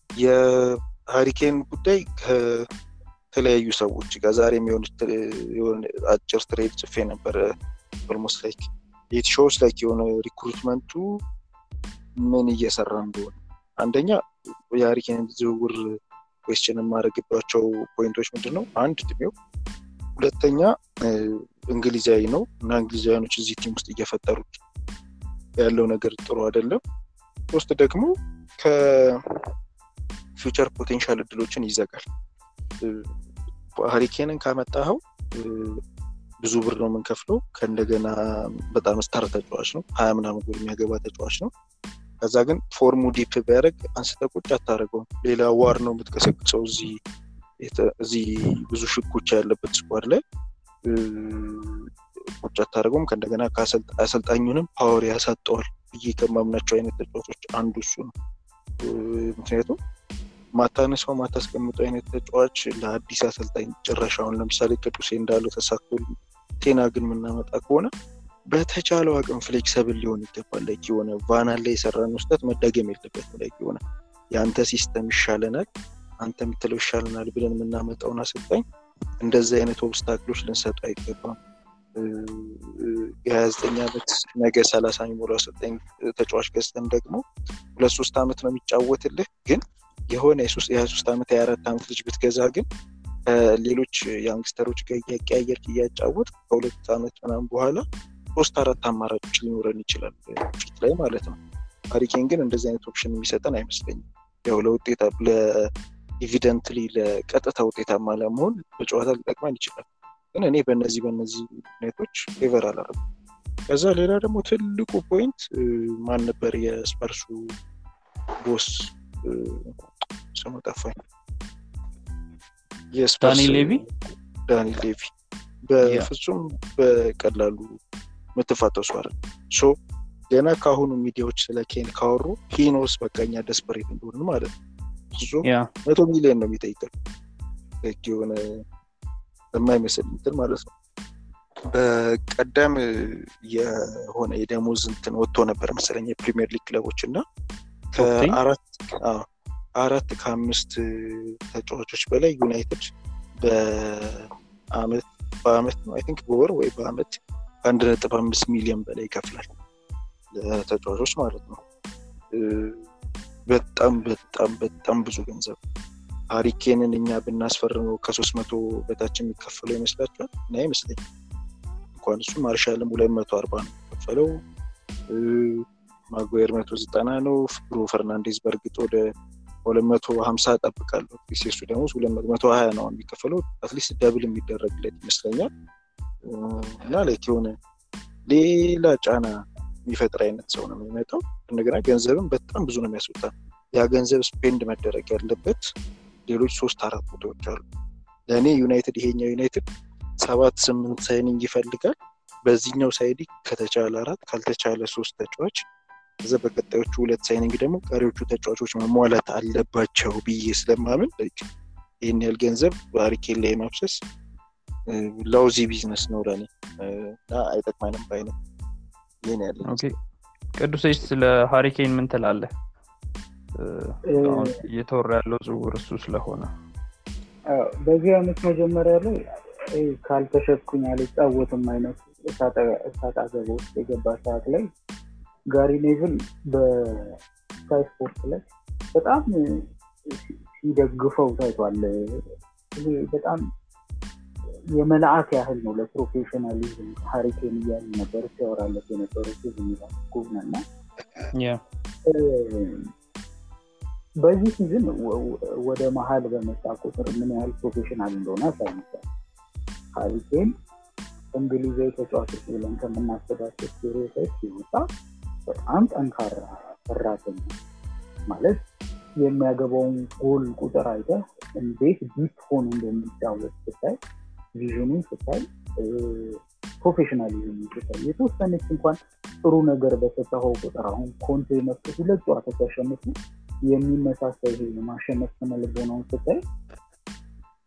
B: የሀሪኬን ጉዳይ ከተለያዩ ሰዎች ጋር ዛሬ የሆነ አጭር thread ጽፌ ነበረ። almost like it shows like የሆነ recruitment ኡ ምን እየሰራ እንደሆነ አንደኛ የሀሪኬን ዝውውር question የማደርግባቸው point ኦች ምንድን ነው? አንድ እድሜው፣ ሁለተኛ እንግሊዛዊ ነው እና እንግሊዛውያኖች እዚህ team ውስጥ እየፈጠሩት ያለው ነገር ጥሩ አይደለም። ሶስት ደግሞ ከ future potential እድሎችን ይዘጋል። ሀሪኬንን ካመጣኸው ብዙ ብር ነው የምንከፍለው። ከእንደገና በጣም star ተጫዋች ነው፣ ሀያ ምናምን ጎል የሚያገባ ተጫዋች ነው። ከዛ ግን form ኡ dip ቢያደርግ አንስተ ቁጭ አታደርገውም። ሌላ war ነው የምትቀሰቅሰው እዚህ ብዙ ሽኩቻ ያለበት squad ላይ ቁጭ አታደርገውም። ከእንደገና አሰልጣኙንም power ያሳጠዋል ብዬ ከማምናቸው አይነት ተጫዋቾች አንዱ እሱ ነው። ምክንያቱም ማታነሳው ማታስቀምጠው አይነት ተጫዋች ለአዲስ አሰልጣኝ ጭራሽ አሁን ለምሳሌ ቅዱሴ እንዳለው ተሳክቶ ቴንሃግን የምናመጣ ከሆነ በተቻለው አቅም flexible ሊሆን ይገባል። like የሆነ ቫንሃል ላይ የሰራነው ስህተት መደገም የለበትም። like የሆነ የአንተ system ይሻለናል፣ አንተ የምትለው ይሻለናል ብለን የምናመጣውን አሰልጣኝ እንደዚህ አይነት obstacle ኦች ልንሰጠው አይገባም። የሀያ ዘጠኝ ዓመት ነገ ሰላሳ የሚሞሉ አሰልጣኝ ተጫዋች ገዝተን ደግሞ ሁለት ሶስት ዓመት ነው የሚጫወትልህ ግን የሆነ የሀያ ሶስት ዓመት የሀያ አራት ዓመት ልጅ ብትገዛ ግን ሌሎች youngster ኦች ጋር እያቀያየርክ እያጫወት ከሁለት ዓመት ምናምን በኋላ ሶስት አራት አማራጮች ሊኖረን ይችላል ፊት ላይ ማለት ነው። ሀሪኬን ግን እንደዚህ አይነት option የሚሰጠን አይመስለኝም። ያው ለውጤታ ለ immediately ለቀጥታ ውጤታማ ለመሆን በጨዋታ ሊጠቅመን ይችላል። ግን እኔ በእነዚህ በእነዚህ ሁኔታዎች favor አላረጉም። ከዛ ሌላ ደግሞ ትልቁ point ማን ነበር የስፐርሱ boss ስሙ ጠፋኝ።
A: ዳኒ ሌቪ
B: ዳኒ ሌቪ በፍጹም በቀላሉ የምትፋተሱ አለ so ገና ከአሁኑ ሚዲያዎች ስለ ኬን ካወሩ he knows በቃ እኛ desperate እንደሆነ ማለት ነው። እሱ መቶ ሚሊዮን ነው የሚጠይቀው የሆነ የማይመስል እንትን ማለት ነው። በቀደም የሆነ የደሞዝ እንትን ወጥቶ ነበር መሰለኝ የፕሪሚየር ሊግ ክለቦች እና ከአራት ከአምስት ተጫዋቾች በላይ ዩናይትድ በአመት በአመት ነው think በወር ወይ በአመት ከአንድ ነጥብ አምስት ሚሊዮን በላይ ይከፍላል ለተጫዋቾች ማለት ነው። በጣም በጣም በጣም ብዙ ገንዘብ ሀሪኬንን እኛ ብናስፈርመው ከሶስት መቶ በታች የሚከፈለው ይመስላችኋል? እና አይመስለኝ እንኳን እሱ ማርሻልም ሁለት መቶ አርባ ነው የሚከፈለው። ማጓየር መቶ ዘጠና ነው። ብሩኖ ፈርናንዴዝ በእርግጥ ወደ ሁለት መቶ ሀምሳ እጠብቃለሁ። እሱ ደግሞ መቶ ሀያ ነው የሚከፈለው። at least double የሚደረግለት ይመስለኛል። እና like የሆነ ሌላ ጫና የሚፈጥር አይነት ሰው ነው የሚመጣው። እንደገና ገንዘብም በጣም ብዙ ነው የሚያስወጣ። ያ ገንዘብ spend መደረግ ያለበት ሌሎች ሶስት አራት ቦታዎች አሉ። ለእኔ ዩናይትድ ይሄኛው ዩናይትድ ሰባት ስምንት signing ይፈልጋል። በዚህኛው side ከተቻለ አራት ካልተቻለ ሶስት ተጫዋች ከዛ በቀጣዮቹ ሁለት signing ደግሞ ቀሪዎቹ ተጫዋቾች መሟላት አለባቸው ብዬ ስለማምን ይህን ያህል ገንዘብ በሀሪኬን ላይ ማፍሰስ lousy business ነው ለኔ እና አይጠቅመንም ባይ ነኝ ይህን ያለ
A: ቅዱሴች ስለ ሀሪኬን ምን ትላለህ? እየተወራ ያለው ዝውውር እሱ ስለሆነ።
C: በዚህ አመት መጀመሪያ ላይ ካልተሸጥኩኝ አልጫወትም አይነት እሰጥ አገባ ውስጥ የገባ ሰዓት ላይ ጋሪ ኔቭል በስካይ ስፖርት ላይ በጣም ሲደግፈው ታይቷል። በጣም የመልአክ ያህል ነው ለ professionalism ሀሪኬን እያሉ ነበር ሲያወራለት የነበረው ሚላ ጉብነና በዚህ season ወደ መሀል በመጣ ቁጥር ምን ያህል professional እንደሆነ አሳይቷል። ሀሪኬን እንግሊዛዊ ተጫዋቾች ብለን ከምናስባቸው stereotype ሲወጣ በጣም ጠንካራ ሰራተኛ ማለት የሚያገባውን ጎል ቁጥር አይተ እንዴት deep ሆኖ እንደሚጫወት ስታይ vision ኡን ስታይ professionalism ስታይ የተወሰነች እንኳን ጥሩ ነገር በሰጠኸው ቁጥር አሁን ኮንቴ መጡ ሁለት ጨዋታ ሲያሸንፉ የሚመሳሰል ይሄ የማሸነፍ ስነልቦናውን ስታይ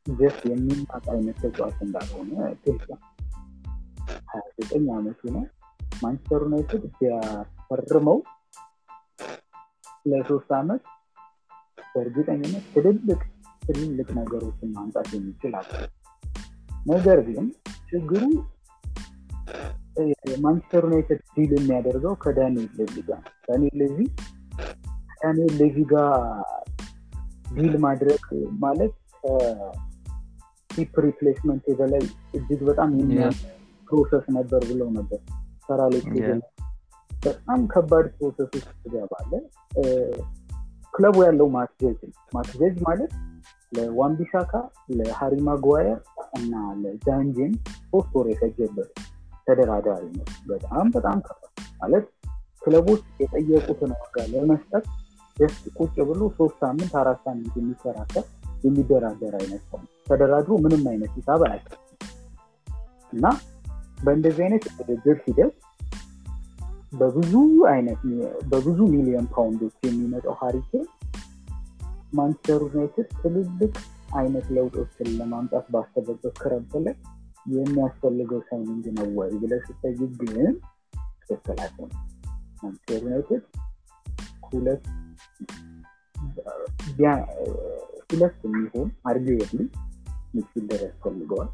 C: just የሚማጥ አይነት ተጫዋች እንዳልሆነ ግልጽ ሀያ ዘጠኝ አመቱ ነው። ማንቸስተር ዩናይትድ ቢያፈርመው ለሶስት አመት በእርግጠኝነት ትልልቅ ትልልቅ ነገሮችን ማምጣት የሚችል አለ ነገር ግን ችግሩ ማንቸስተር ዩናይትድ deal የሚያደርገው ከዳንኤል ሌቪ ጋር ዳንኤል ሌቪ ከዳንኤል ሌቪ ጋር ዲል ማድረግ ማለት ሂፕ ሪፕሌስመንት በላይ እጅግ በጣም የሚያ ፕሮሰስ ነበር ብለው ነበር ሰራ በጣም ከባድ ፕሮሰስ ውስጥ ትገባለ ክለቡ ያለው ማትጀጅ ማትጀጅ ማለት ለዋንቢሳካ ለሃሪ ማጓየር እና ለጃንጂን ሶስት ወር የፈጀበት ተደራዳሪ ነው። በጣም በጣም ከባድ ማለት ክለቦች የጠየቁትን ዋጋ ለመስጠት ደስ ቁጭ ብሎ ሶስት ሳምንት አራት ሳምንት የሚከራከር የሚደራደር አይነት ሰው ተደራድሮ ምንም አይነት ሂሳብ አያውቅም። እና በእንደዚህ አይነት ድርድር ሂደት በብዙ አይነት በብዙ ሚሊዮን ፓውንዶች የሚመጣው ሀሪኬን ማንቸስተር ዩናይትድ ትልልቅ አይነት ለውጦችን ለማምጣት ባሰበበት ክረምት ላይ የሚያስፈልገው signing ነው ወይ ብለህ ስጠይቅ ግን አይሆን ማንቸስተር ዩናይትድ ሁለት ሁለት የሚሆን arguably midfielder ያስፈልገዋል።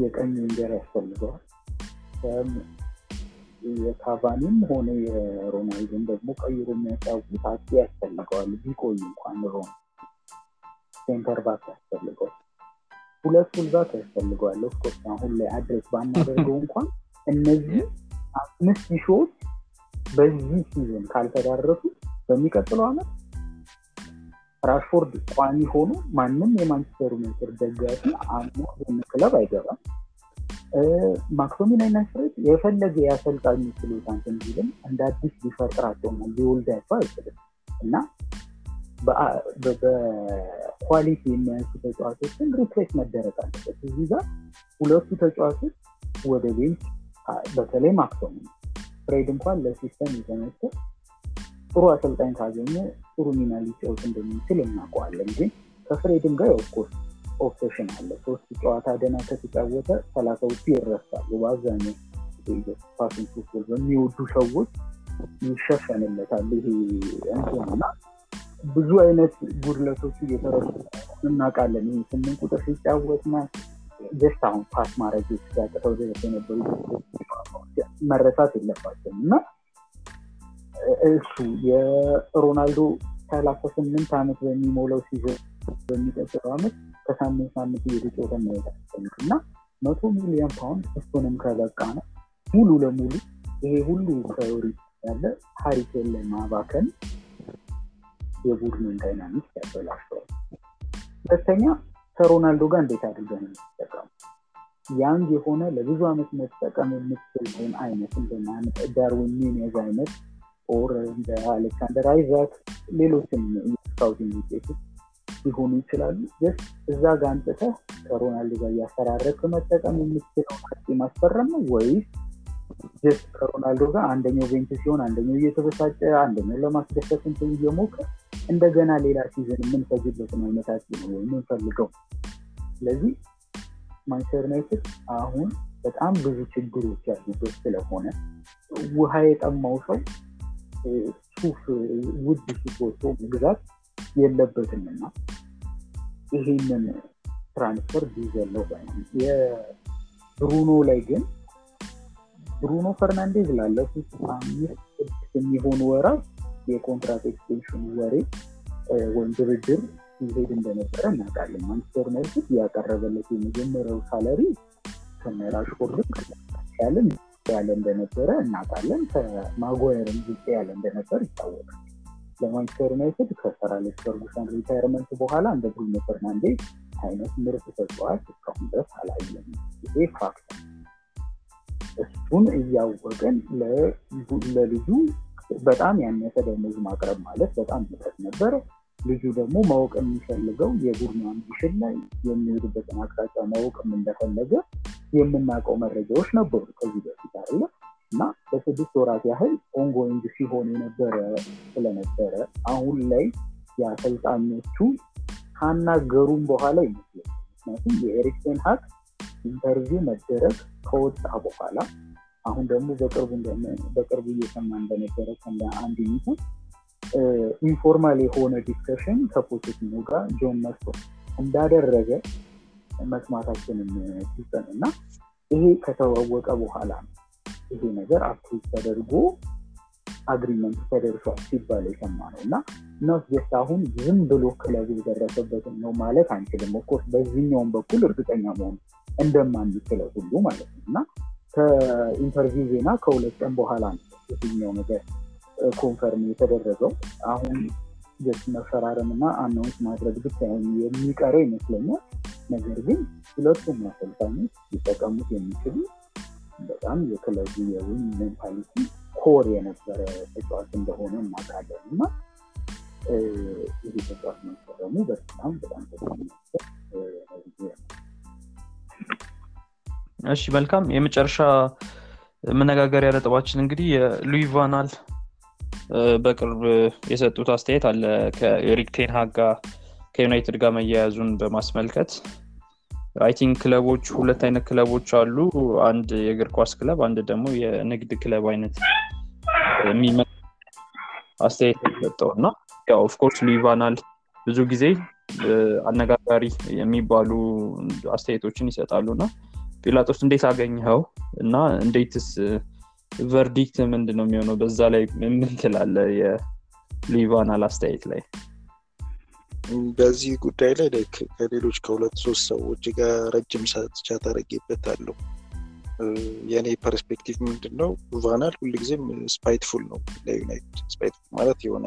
C: የቀኝ winger ያስፈልገዋል የካቫኒም ሆነ የሮናልዶን ደግሞ ቀይሮ የሚያጫውት አጥቂ ያስፈልገዋል። ቢቆይ እንኳን ሮን center back ያስፈልገዋል። ሁለት fullback ያስፈልገዋል። of course አሁን ላይ address ባናደርገው እንኳን እነዚህ አምስት ቦታዎች በዚህ season ካልተዳረሱ በሚቀጥለው አመት ራሽፎርድ ቋሚ ሆኖ ማንም የማንቸስተር ዩናይትድ ደጋፊ አምኖ ክለብ አይገባም ማክቶሚናይ ናስሬት የፈለገ የአሰልጣኙ ችሎታ እንትን ቢልም እንደ አዲስ ሊፈጥራቸውና ሊወልዳቸው አይችልም። እና በ quality የሚያንሱ ተጫዋቾችን replace መደረግ አለበት። እዚህ ጋር ሁለቱ ተጫዋቾች ወደ bench በተለይ ማክቶሚኔይ ፍሬድ እንኳን ለ system የተመቸ ጥሩ አሰልጣኝ ካገኘ ጥሩ ሚና ሊጫወት እንደሚችል እናውቀዋለን። ግን ከፍሬድም ጋር of course option አለ። ሶስት ጨዋታ ደህና ከተጫወተ ሰላሳዎቹ ይረሳሉ። በአብዛኛው passing football በሚወዱ ሰዎች ይሸፈንለታል ይሄ እንትንና ብዙ አይነት ጉድለቶቹ እየተረሱ እናውቃለን። ይህ ስምንት ቁጥር ሲጫወት just አሁን pass ማድረግ ሲያቅተው ድረስ የነበሩ መረሳት የለባቸውም እና እሱ የሮናልዶ ሰላሳ ስምንት ዓመት በሚሞላው season በሚቀጥለው ዓመት ከሳምንት ሳምንት ማየት አስፈልግ እና መቶ ሚሊዮን ፓውንድ እሱንም ከበቃ ነው ሙሉ ለሙሉ ይሄ ሁሉ ፕራዮሪቲ ያለ ሀሪኬን ላይ የቡድኑን ዳይናሚክስ ያበላሸዋል። ሁለተኛ ከሮናልዶ ጋር እንዴት አድርገን የምትጠቀሙ ያንግ የሆነ ለብዙ ዓመት መጠቀም የምትችልን አይነት እንደ ዳርዊን ኒኔዝ አይነት ኦር እንደ አሌክሳንደር አይዛክ ሌሎችም scouting ውጤቶች ሊሆኑ ይችላሉ። so እዛ ጋር አምጥተህ ከሮናልዶ ጋር እያፈራረክ መጠቀም የምትችለው አጥቂ ማስፈረም ነው ወይስ just ከሮናልዶ ጋር አንደኛው bench ሲሆን አንደኛው እየተበሳጨ አንደኛው ለማስደሰት እንትን እየሞከርን እንደገና ሌላ season የምንፈጅበትን አይነት አጥቂ ነው የምንፈልገው። ስለዚህ ማንቸስተር ዩናይትድ አሁን በጣም ብዙ ችግሮች ያሉበት ስለሆነ ውሃ የጠማው ሰው ሱፍ ውድ ሱፍ ወጥቶ የለበትምና ይሄንን ትራንስፈር ቢዘለው የብሩኖ ላይ ግን ብሩኖ ፈርናንዴዝ ላለፉት አምስት ስድስት የሚሆኑ ወራት የኮንትራት ኤክስቴንሽን ወሬ ወይም ድርድር ሲሄድ እንደነበረ እናውቃለን። ማንቸስተር ዩናይትድ ያቀረበለት የመጀመሪያው ሳለሪ ከራሽፎርድ ያነሰ ያለ እንደነበረ እናውቃለን። ከማጓየርም ዝቅ ያለ እንደነበር ይታወቃል። ለማንቸስተር ዩናይትድ ከ sir ፈርጉሰን retirement በኋላ እንደ ብሩኖ ፈርናንዴዝ አይነት ምርጥ ተጫዋች እስካሁን ድረስ አላየንም። ይሄ fact እሱን እያወቅን ለልጁ በጣም ያነሰ ደሞዝ ማቅረብ ማለት በጣም ምጠት ነበረ። ልጁ ደግሞ ማወቅ የሚፈልገው የቡድኑ ambition ላይ የሚሄድበትን አቅጣጫ ማወቅም እንደፈለገ የምናውቀው መረጃዎች ነበሩ ከዚህ በፊት አለ እና ለስድስት ወራት ያህል ኦንጎይንግ ሲሆን የነበረ ስለነበረ አሁን ላይ የአሰልጣኞቹ ካናገሩም በኋላ ይመስላል። ምክንያቱም የኤሪክ ቴን ሃግ ኢንተርቪው መደረግ ከወጣ በኋላ አሁን ደግሞ በቅርቡ እየሰማ እንደነበረ ከእንደ አንድ ሚቱን ኢንፎርማል የሆነ ዲስከሽን ከፖቴቲኖ ጋር ጆን መርቶ እንዳደረገ መስማታችንን ሲሰን እና ይሄ ከተዋወቀ በኋላ ነው ይሄ ነገር አፕሩቭ ተደርጎ አግሪመንት ተደርሷል ሲባል የሰማ ነው እና ኖት ጀስት አሁን ዝም ብሎ ክለቡ የደረሰበትን ነው ማለት አንችልም። ኦፍኮርስ በዚህኛውም በኩል እርግጠኛ መሆን እንደማንችለው ሁሉ ማለት ነው እና ከኢንተርቪው ዜና ከሁለት ቀን በኋላ ነው የትኛው ነገር confirm የተደረገው። አሁን just መፈራረም እና announce ማድረግ ብቻ የሚቀረው ይመስለኛል። ነገር ግን ሁለቱም አሰልጣኞች ሊጠቀሙት የሚችሉ በጣም የክለቡ የ win mentality core የነበረ ተጫዋች እንደሆነ እናውቃለን። እና ይህ ተጫዋች መፈረሙ በጣም በጣም
A: እሺ መልካም። የመጨረሻ መነጋገሪያ ነጥባችን እንግዲህ የሉዊ ቫንሃል በቅርብ የሰጡት አስተያየት አለ ከኤሪክ ቴንሃግ ከዩናይትድ ጋር መያያዙን በማስመልከት I think ክለቦች ሁለት አይነት ክለቦች አሉ። አንድ የእግር ኳስ ክለብ አንድ ደግሞ የንግድ ክለብ አይነት የሚመስል አስተያየት ሰጠው እና ያው of course ሉዊ ቫንሃል ብዙ ጊዜ አነጋጋሪ የሚባሉ አስተያየቶችን ይሰጣሉ እና ጲላጦስ እንዴት አገኘኸው? እና እንዴትስ verdict ምንድን ነው የሚሆነው? በዛ ላይ ምን ትላለህ የሉዊ ቫንሃል አስተያየት ላይ
B: በዚህ ጉዳይ ላይ ከሌሎች ከሁለት ሶስት ሰዎች ጋር ረጅም ሰዓት chat አድርጌበታለሁ የእኔ perspective ምንድን ነው ቫንሃል ሁልጊዜም spiteful ነው። ለዩናይትድ spiteful ማለት የሆነ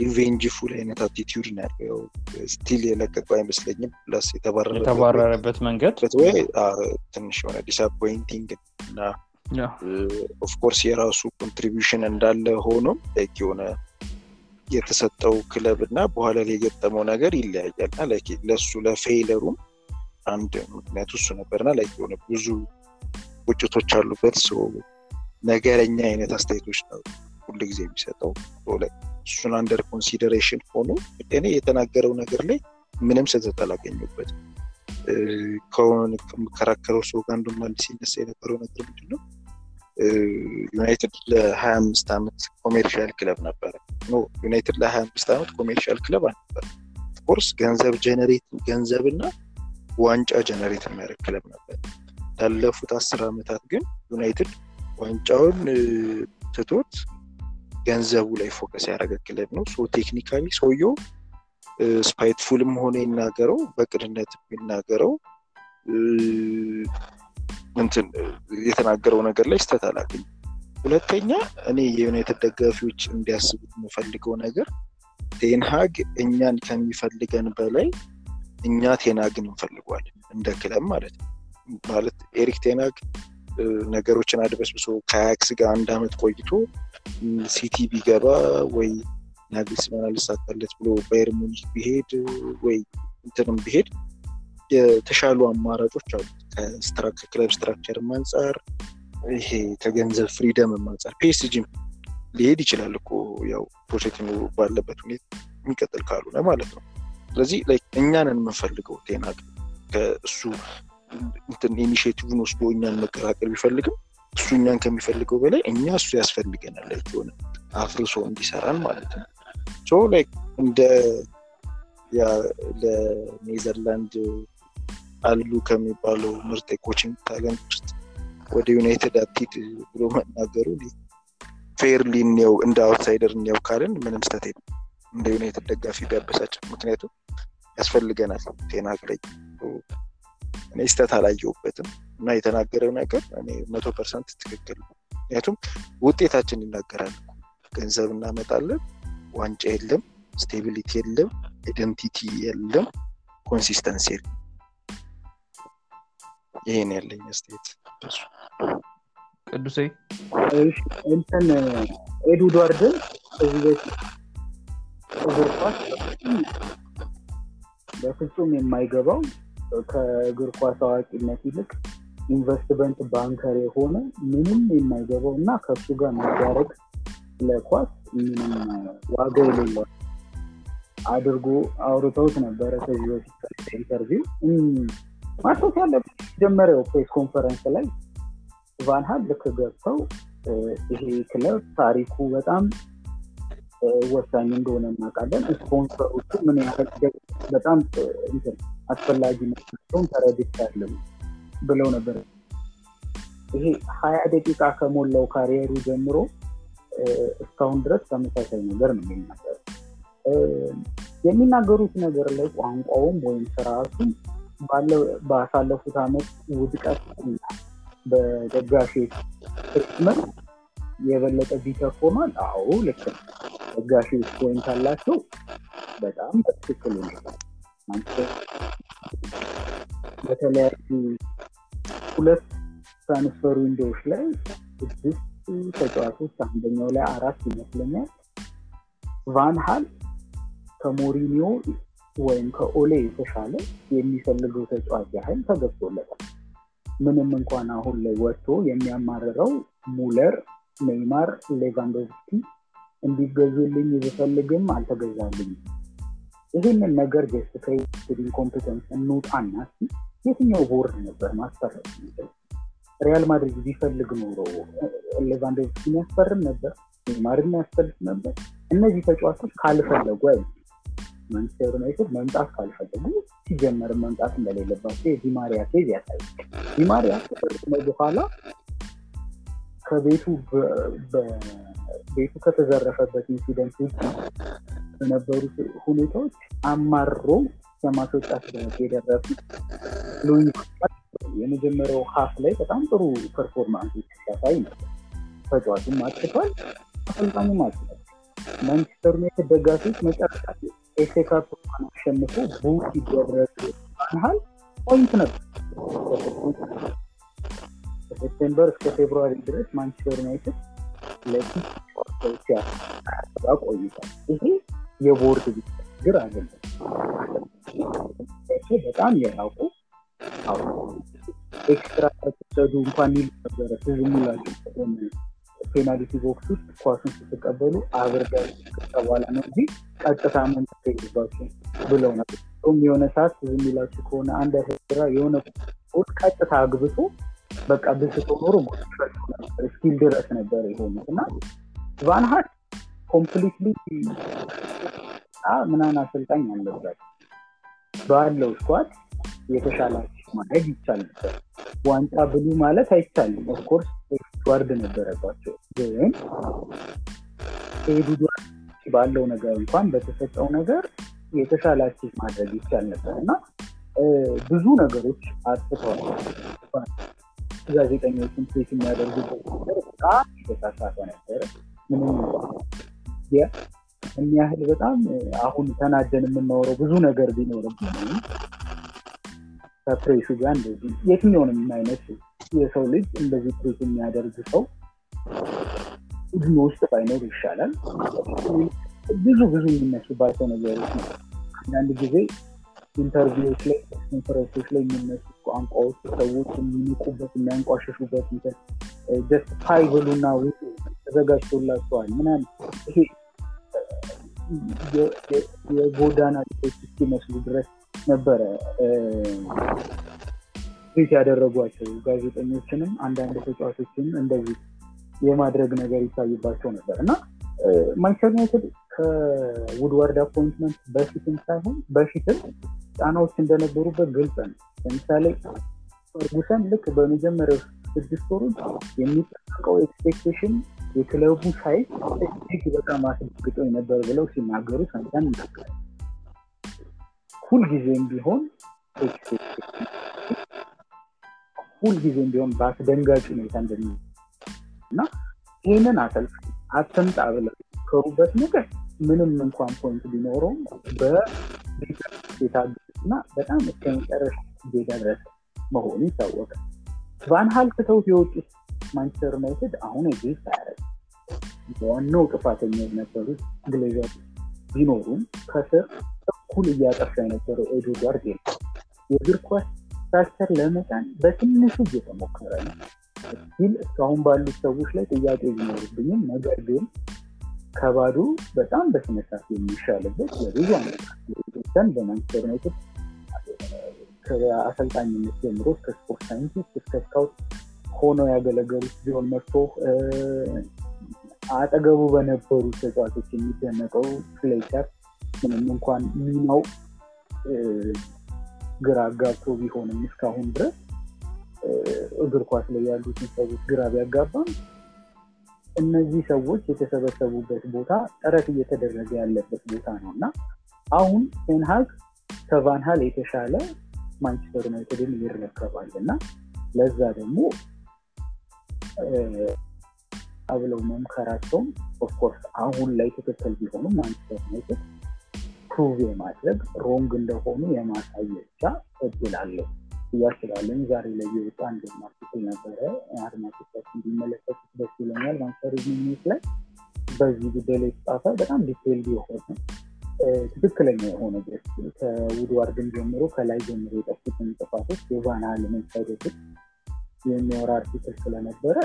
B: revengeful አይነት attitude ነው ያለው። still የለቀቀው አይመስለኝም። plus
A: የተባረረበት መንገድ?
B: ወይ ትንሽ የሆነ disappointing እና of course የራሱ contribution እንዳለ ሆኖ የሆነ የተሰጠው ክለብ እና በኋላ ላይ የገጠመው ነገር ይለያያል። እና ለእሱ ለ failure ኡም አንድ ምክንያቱ እሱ ነበርና ላይ የሆነ ብዙ ቁጭቶች አሉበት። ነገረኛ አይነት አስተያየቶች ነው ሁሉ ጊዜ የሚሰጠው። እሱን under consideration ሆኖ እኔ የተናገረው ነገር ላይ ምንም ስህተት አላገኘሁበትም ከምከራከረው ሰው ጋር አንዱ ሲነሳ የነበረው ነገር ምንድን ነው ዩናይትድ ለሀያ አምስት ዓመት commercial ክለብ ነበረ። ዩናይትድ ለሀያ አምስት ዓመት commercial ክለብ አልነበረ። of course ገንዘብ generate ገንዘብ እና ዋንጫ generate የሚያደርግ ክለብ ነበር። ላለፉት አስር ዓመታት ግን ዩናይትድ ዋንጫውን ትቶት ገንዘቡ ላይ focus ያደረገ ክለብ ነው። so technically ሰውየው spiteful ም ሆነ ይናገረው በቅድነት የሚናገረው እንትን የተናገረው ነገር ላይ ስህተት አላገኝ ሁለተኛ እኔ የዩናይትድ ደጋፊዎች እንዲያስቡት የምፈልገው ነገር ቴንሃግ እኛን ከሚፈልገን በላይ እኛ ቴንሃግን እንፈልጓለን እንደ ክለብ ማለት ማለት ኤሪክ ቴንሃግ ነገሮችን አድበስብሶ ከአያክስ ጋር አንድ አመት ቆይቶ ሲቲ ቢገባ ወይ ናግልስማን አልሳካለት ብሎ ባየርን ሙኒክ ቢሄድ ወይ እንትንም ቢሄድ የተሻሉ አማራጮች አሉ። ከክለብ structure ም አንጻር ይሄ ከገንዘብ freedom አንጻር ፒኤስጂም ሊሄድ ይችላል እኮ ያው ፖቼቲኖ ባለበት ሁኔታ የሚቀጥል ካልሆነ ማለት ነው። ስለዚህ እኛንን የምንፈልገው ቴንሃግ ከእሱ እንትን initiative ን ወስዶ እኛን መቀላቀል ቢፈልግም እሱ እኛን ከሚፈልገው በላይ እኛ እሱ ያስፈልገናል የሆነ አፍርሶ እንዲሰራን ማለት ነው። so እንደ ለኔዘርላንድ አሉ ከሚባለው ምርጥ የ coaching talent ውስጥ ወደ ዩናይትድ አትሂድ ብሎ መናገሩ fairly እኒያው እንደ outsider እኒያው ካልን ምንም ስህተት የለም። እንደ ዩናይትድ ደጋፊ ቢያበሳጭ ምክንያቱም ያስፈልገናል። ቴንሃግ ላይ እኔ ስህተት አላየውበትም እና የተናገረው ነገር እኔ መቶ percent ትክክል ምክንያቱም ውጤታችን ይናገራል ገንዘብ እናመጣለን ዋንጫ የለም stability የለም identity የለም consistency የለም ይሄን ያለኝ አስተያየት
A: ቅዱሴ?
C: እንትን ኤድዋርድን እዚህ በፊት እግር ኳስ በፍጹም የማይገባው ከእግር ኳስ አዋቂነት ይልቅ ኢንቨስትመንት ባንከር የሆነ ምንም የማይገባው እና ከእሱ ጋር መዳረግ ለኳስ ምንም ዋጋ የሌለው አድርጎ አውርተውት ነበረ ከዚህ በፊት interview ማስታወስ ያለበት መጀመሪያው press conference ላይ ቫንሃል ልክ ገብተው ይሄ ክለብ ታሪኩ በጣም ወሳኝ እንደሆነ እናውቃለን። ስፖንሰሮቹ ምን ያህል በጣም አስፈላጊ መሆናቸውን ተረድቻለሁ ብለው ነበር። ይሄ ሀያ ደቂቃ ከሞላው career ኡ ጀምሮ እስካሁን ድረስ ተመሳሳይ ነገር ነው የሚናገሩ የሚናገሩት ነገር ላይ ቋንቋውም ወይም ባሳለፉት አመት ውድቀት በደጋፊ treatment የበለጠ bitter ሆኗል አዎ ልክ ነው። ደጋፊዎች point አላቸው። በጣም በትክክል በተለያዩ ሁለት transfer window ዎች ላይ ስድስት ተጫዋቾች አንደኛው ላይ አራት ይመስለኛል። ቫን ሃል ከሞሪንሆ ወይም ከኦሌ የተሻለ የሚፈልገው ተጫዋች ያህል ተገብቶለታል ምንም እንኳን አሁን ላይ ወጥቶ የሚያማርረው ሙለር ኔይማር ሌቫንዶቭስኪ እንዲገዙልኝ ብፈልግም አልተገዛልኝ ይህንን ነገር just competence እንውጣና የትኛው ቦርድ ነበር ማስፈረም ሪያል ማድሪድ ቢፈልግ ኖሮ ሌቫንዶቭስኪን ያስፈርም ነበር ኔይማርን ያስፈርም ነበር? እነዚህ ተጫዋቾች ካልፈለጉ I ማንቸስተር ዩናይትድ መምጣት ካልፈለጉ ሲጀመር መምጣት እንደሌለባቸው የዲማሪያ case ያሳያል። ዲማሪያ በኋላ ከቤቱ ቤቱ ከተዘረፈበት incident ውጭ በነበሩት ሁኔታዎች አማሮ ለማስወጣት ደረጃ የመጀመሪያው half ላይ በጣም ጥሩ performance ኦች ሲያሳይ ነበር። ተጫዋቹም አጥቷል አሰልጣኙም አጥቷል ማንቸስተር ዩናይትድ ደጋፊዎች መጨረሻ FA Cup አሸንፎ boo ሲደረግ መሀል point ነበር ከሴፕቴምበር እስከ ፌብሩዋሪ ድረስ ማንቸስተር ዩናይትድ ለፊት ሲያሰራ ቆይቷል ይሄ የቦርድ ችግር አይደለም በጣም የራቁ ኤክስትራ ከተሰዱ እንኳን ይሉ ነበረ ትዝ የሚላቸው ፔናልቲ ቦክስ ውስጥ ኳሱን ስትቀበሉ አብርዳ በኋላ ነው እንጂ ቀጥታ መንጠቅ የለባቸው ብለው ነበር የሆነ ሰዓት ትዝ የሚላችሁ ከሆነ አንድ ስራ የሆነ ቦል ቀጥታ አግብቶ በቃ ብስቶ ኖሮ ስኪል ድረስ ነበር የሆኑት እና ቫንሃት ኮምፕሊትሊ ምናምን አሰልጣኝ አለበት ባለው ስኳድ የተሻላቸው ማድረግ ይቻል ነበር ዋንጫ ብሉ ማለት አይቻልም። ኦፍኮርስ ኤድዋርድ ነበረባቸው። ግን ኤድዋርድ ባለው ነገር እንኳን በተሰጠው ነገር የተሻላችሁ ማድረግ ይቻል ነበር እና ብዙ ነገሮች አጥፍተዋል። ጋዜጠኞችን ትሪት የሚያደርጉበት በጣም የተሳሳተ ነበረ ምንም የሚያህል በጣም አሁን ተናደን የምናወረው ብዙ ነገር ቢኖርብን ከፕሬሱ ጋር እንደዚህ የትኛውንም አይነት የሰው ልጅ እንደዚህ ትሪት የሚያደርግ ሰው ቡድኑ ውስጥ ባይኖር ይሻላል። ብዙ ብዙ የሚነሱባቸው ነገሮች ነው። አንዳንድ ጊዜ interview ዎች ላይ ኮንፈረንሶች ላይ የሚነሱ ቋንቋዎች ሰዎች የሚንቁበት የሚያንቋሸሹበት just ውጡ ተዘጋጅቶላቸዋል ምናምን ይሄ የጎዳና ልጆች እስኪመስሉ ድረስ ነበረ treat ያደረጓቸው ጋዜጠኞችንም አንዳንድ ተጫዋቾችንም እንደዚህ የማድረግ ነገር ይታይባቸው ነበር እና ማንቸስተር ዩናይትድ ከውድዋርድ appointment በፊትም ሳይሆን በፊትም ጫናዎች እንደነበሩበት ግልጽ ነው። ለምሳሌ ፈርጉሰን ልክ በመጀመሪያው ስድስት ወሮች የሚጠበቀው expectation የክለቡ ሳይዝ እጅግ በጣም አስደግጦ ነበር ብለው ሲናገሩ ሰምተን እናውቃለን። ሁልጊዜም ቢሆን ሁልጊዜም ቢሆን በአስደንጋጭ ሁኔታ እንደሚ እና ይህንን አሰልፍ አትምጣ ብለው ከሩበት ነገር ምንም እንኳን point ቢኖረውም በየታገና በጣም እስከ መጨረሻ የደረሰ መሆኑ ይታወቃል። ቫንሃል ትተውት የወጡት ማንቸስተር ዩናይትድ አሁን exist አያደርግ ዋናው ጥፋተኛ የነበሩት ግሌዘር ቢኖሩም ከስር እኩል እያጠፋ የነበረው ኤድዋርድ የእግር ኳስ structure ለመጫን በትንሹ እየተሞከረ ነው። ሲል እስካሁን ባሉት ሰዎች ላይ ጥያቄ ቢኖርብኝም ነገር ግን ከባዶ በጣም በስነሳት የሚሻልበት የብዙ ዓመታት በማንቸስተር ዩናይትድ ከአሰልጣኝነት ጀምሮ እስከ sport scientist እስከ ስካውት ሆነው ያገለገሉት ቢሆን መጥቶ አጠገቡ በነበሩ ተጫዋቾች የሚደነቀው ፍሌቸር ምንም እንኳን ሚናው ግራ አጋብቶ ቢሆንም እስካሁን ድረስ እግር ኳስ ላይ ያሉትን ሰዎች ግራ ቢያጋባም እነዚህ ሰዎች የተሰበሰቡበት ቦታ ጥረት እየተደረገ ያለበት ቦታ ነው እና አሁን ቴንሃግ ከቫንሃል የተሻለ ማንቸስተር ዩናይትድን ይረከባል እና ለዛ ደግሞ አብለው መምከራቸውም of course አሁን ላይ ትክክል ቢሆኑም ማንቸስተር ዩናይትድ prove የማድረግ wrong እንደሆኑ የማሳየቻ እድል አለው እያስባለን ዛሬ ላይ የወጣ አንድ article ነበረ። አድማጮቻችን እንዲመለከቱት ደስ ይለኛል። ማንቸስተር ኒውስ ላይ በዚህ ጉዳይ ላይ የተጻፈ በጣም detail የሆነ ትክክለኛ የሆነ ድረስ ከውድዋርድን ጀምሮ ከላይ ጀምሮ የጠፉትን ጥፋቶች የቫን ሳይደግፍ የሚወራ article ስለነበረ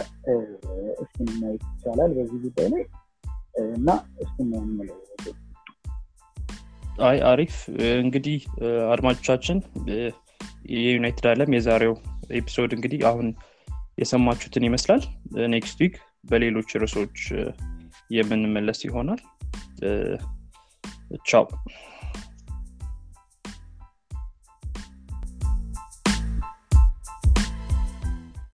C: እሱን ማየት ይቻላል በዚህ ጉዳይ ላይ። እና እሱን ነው የምለው
A: አይ አሪፍ። እንግዲህ አድማጮቻችን የዩናይትድ አለም የዛሬው episode እንግዲህ አሁን የሰማችሁትን ይመስላል። next week በሌሎች ርዕሶች የምንመለስ ይሆናል። ቻው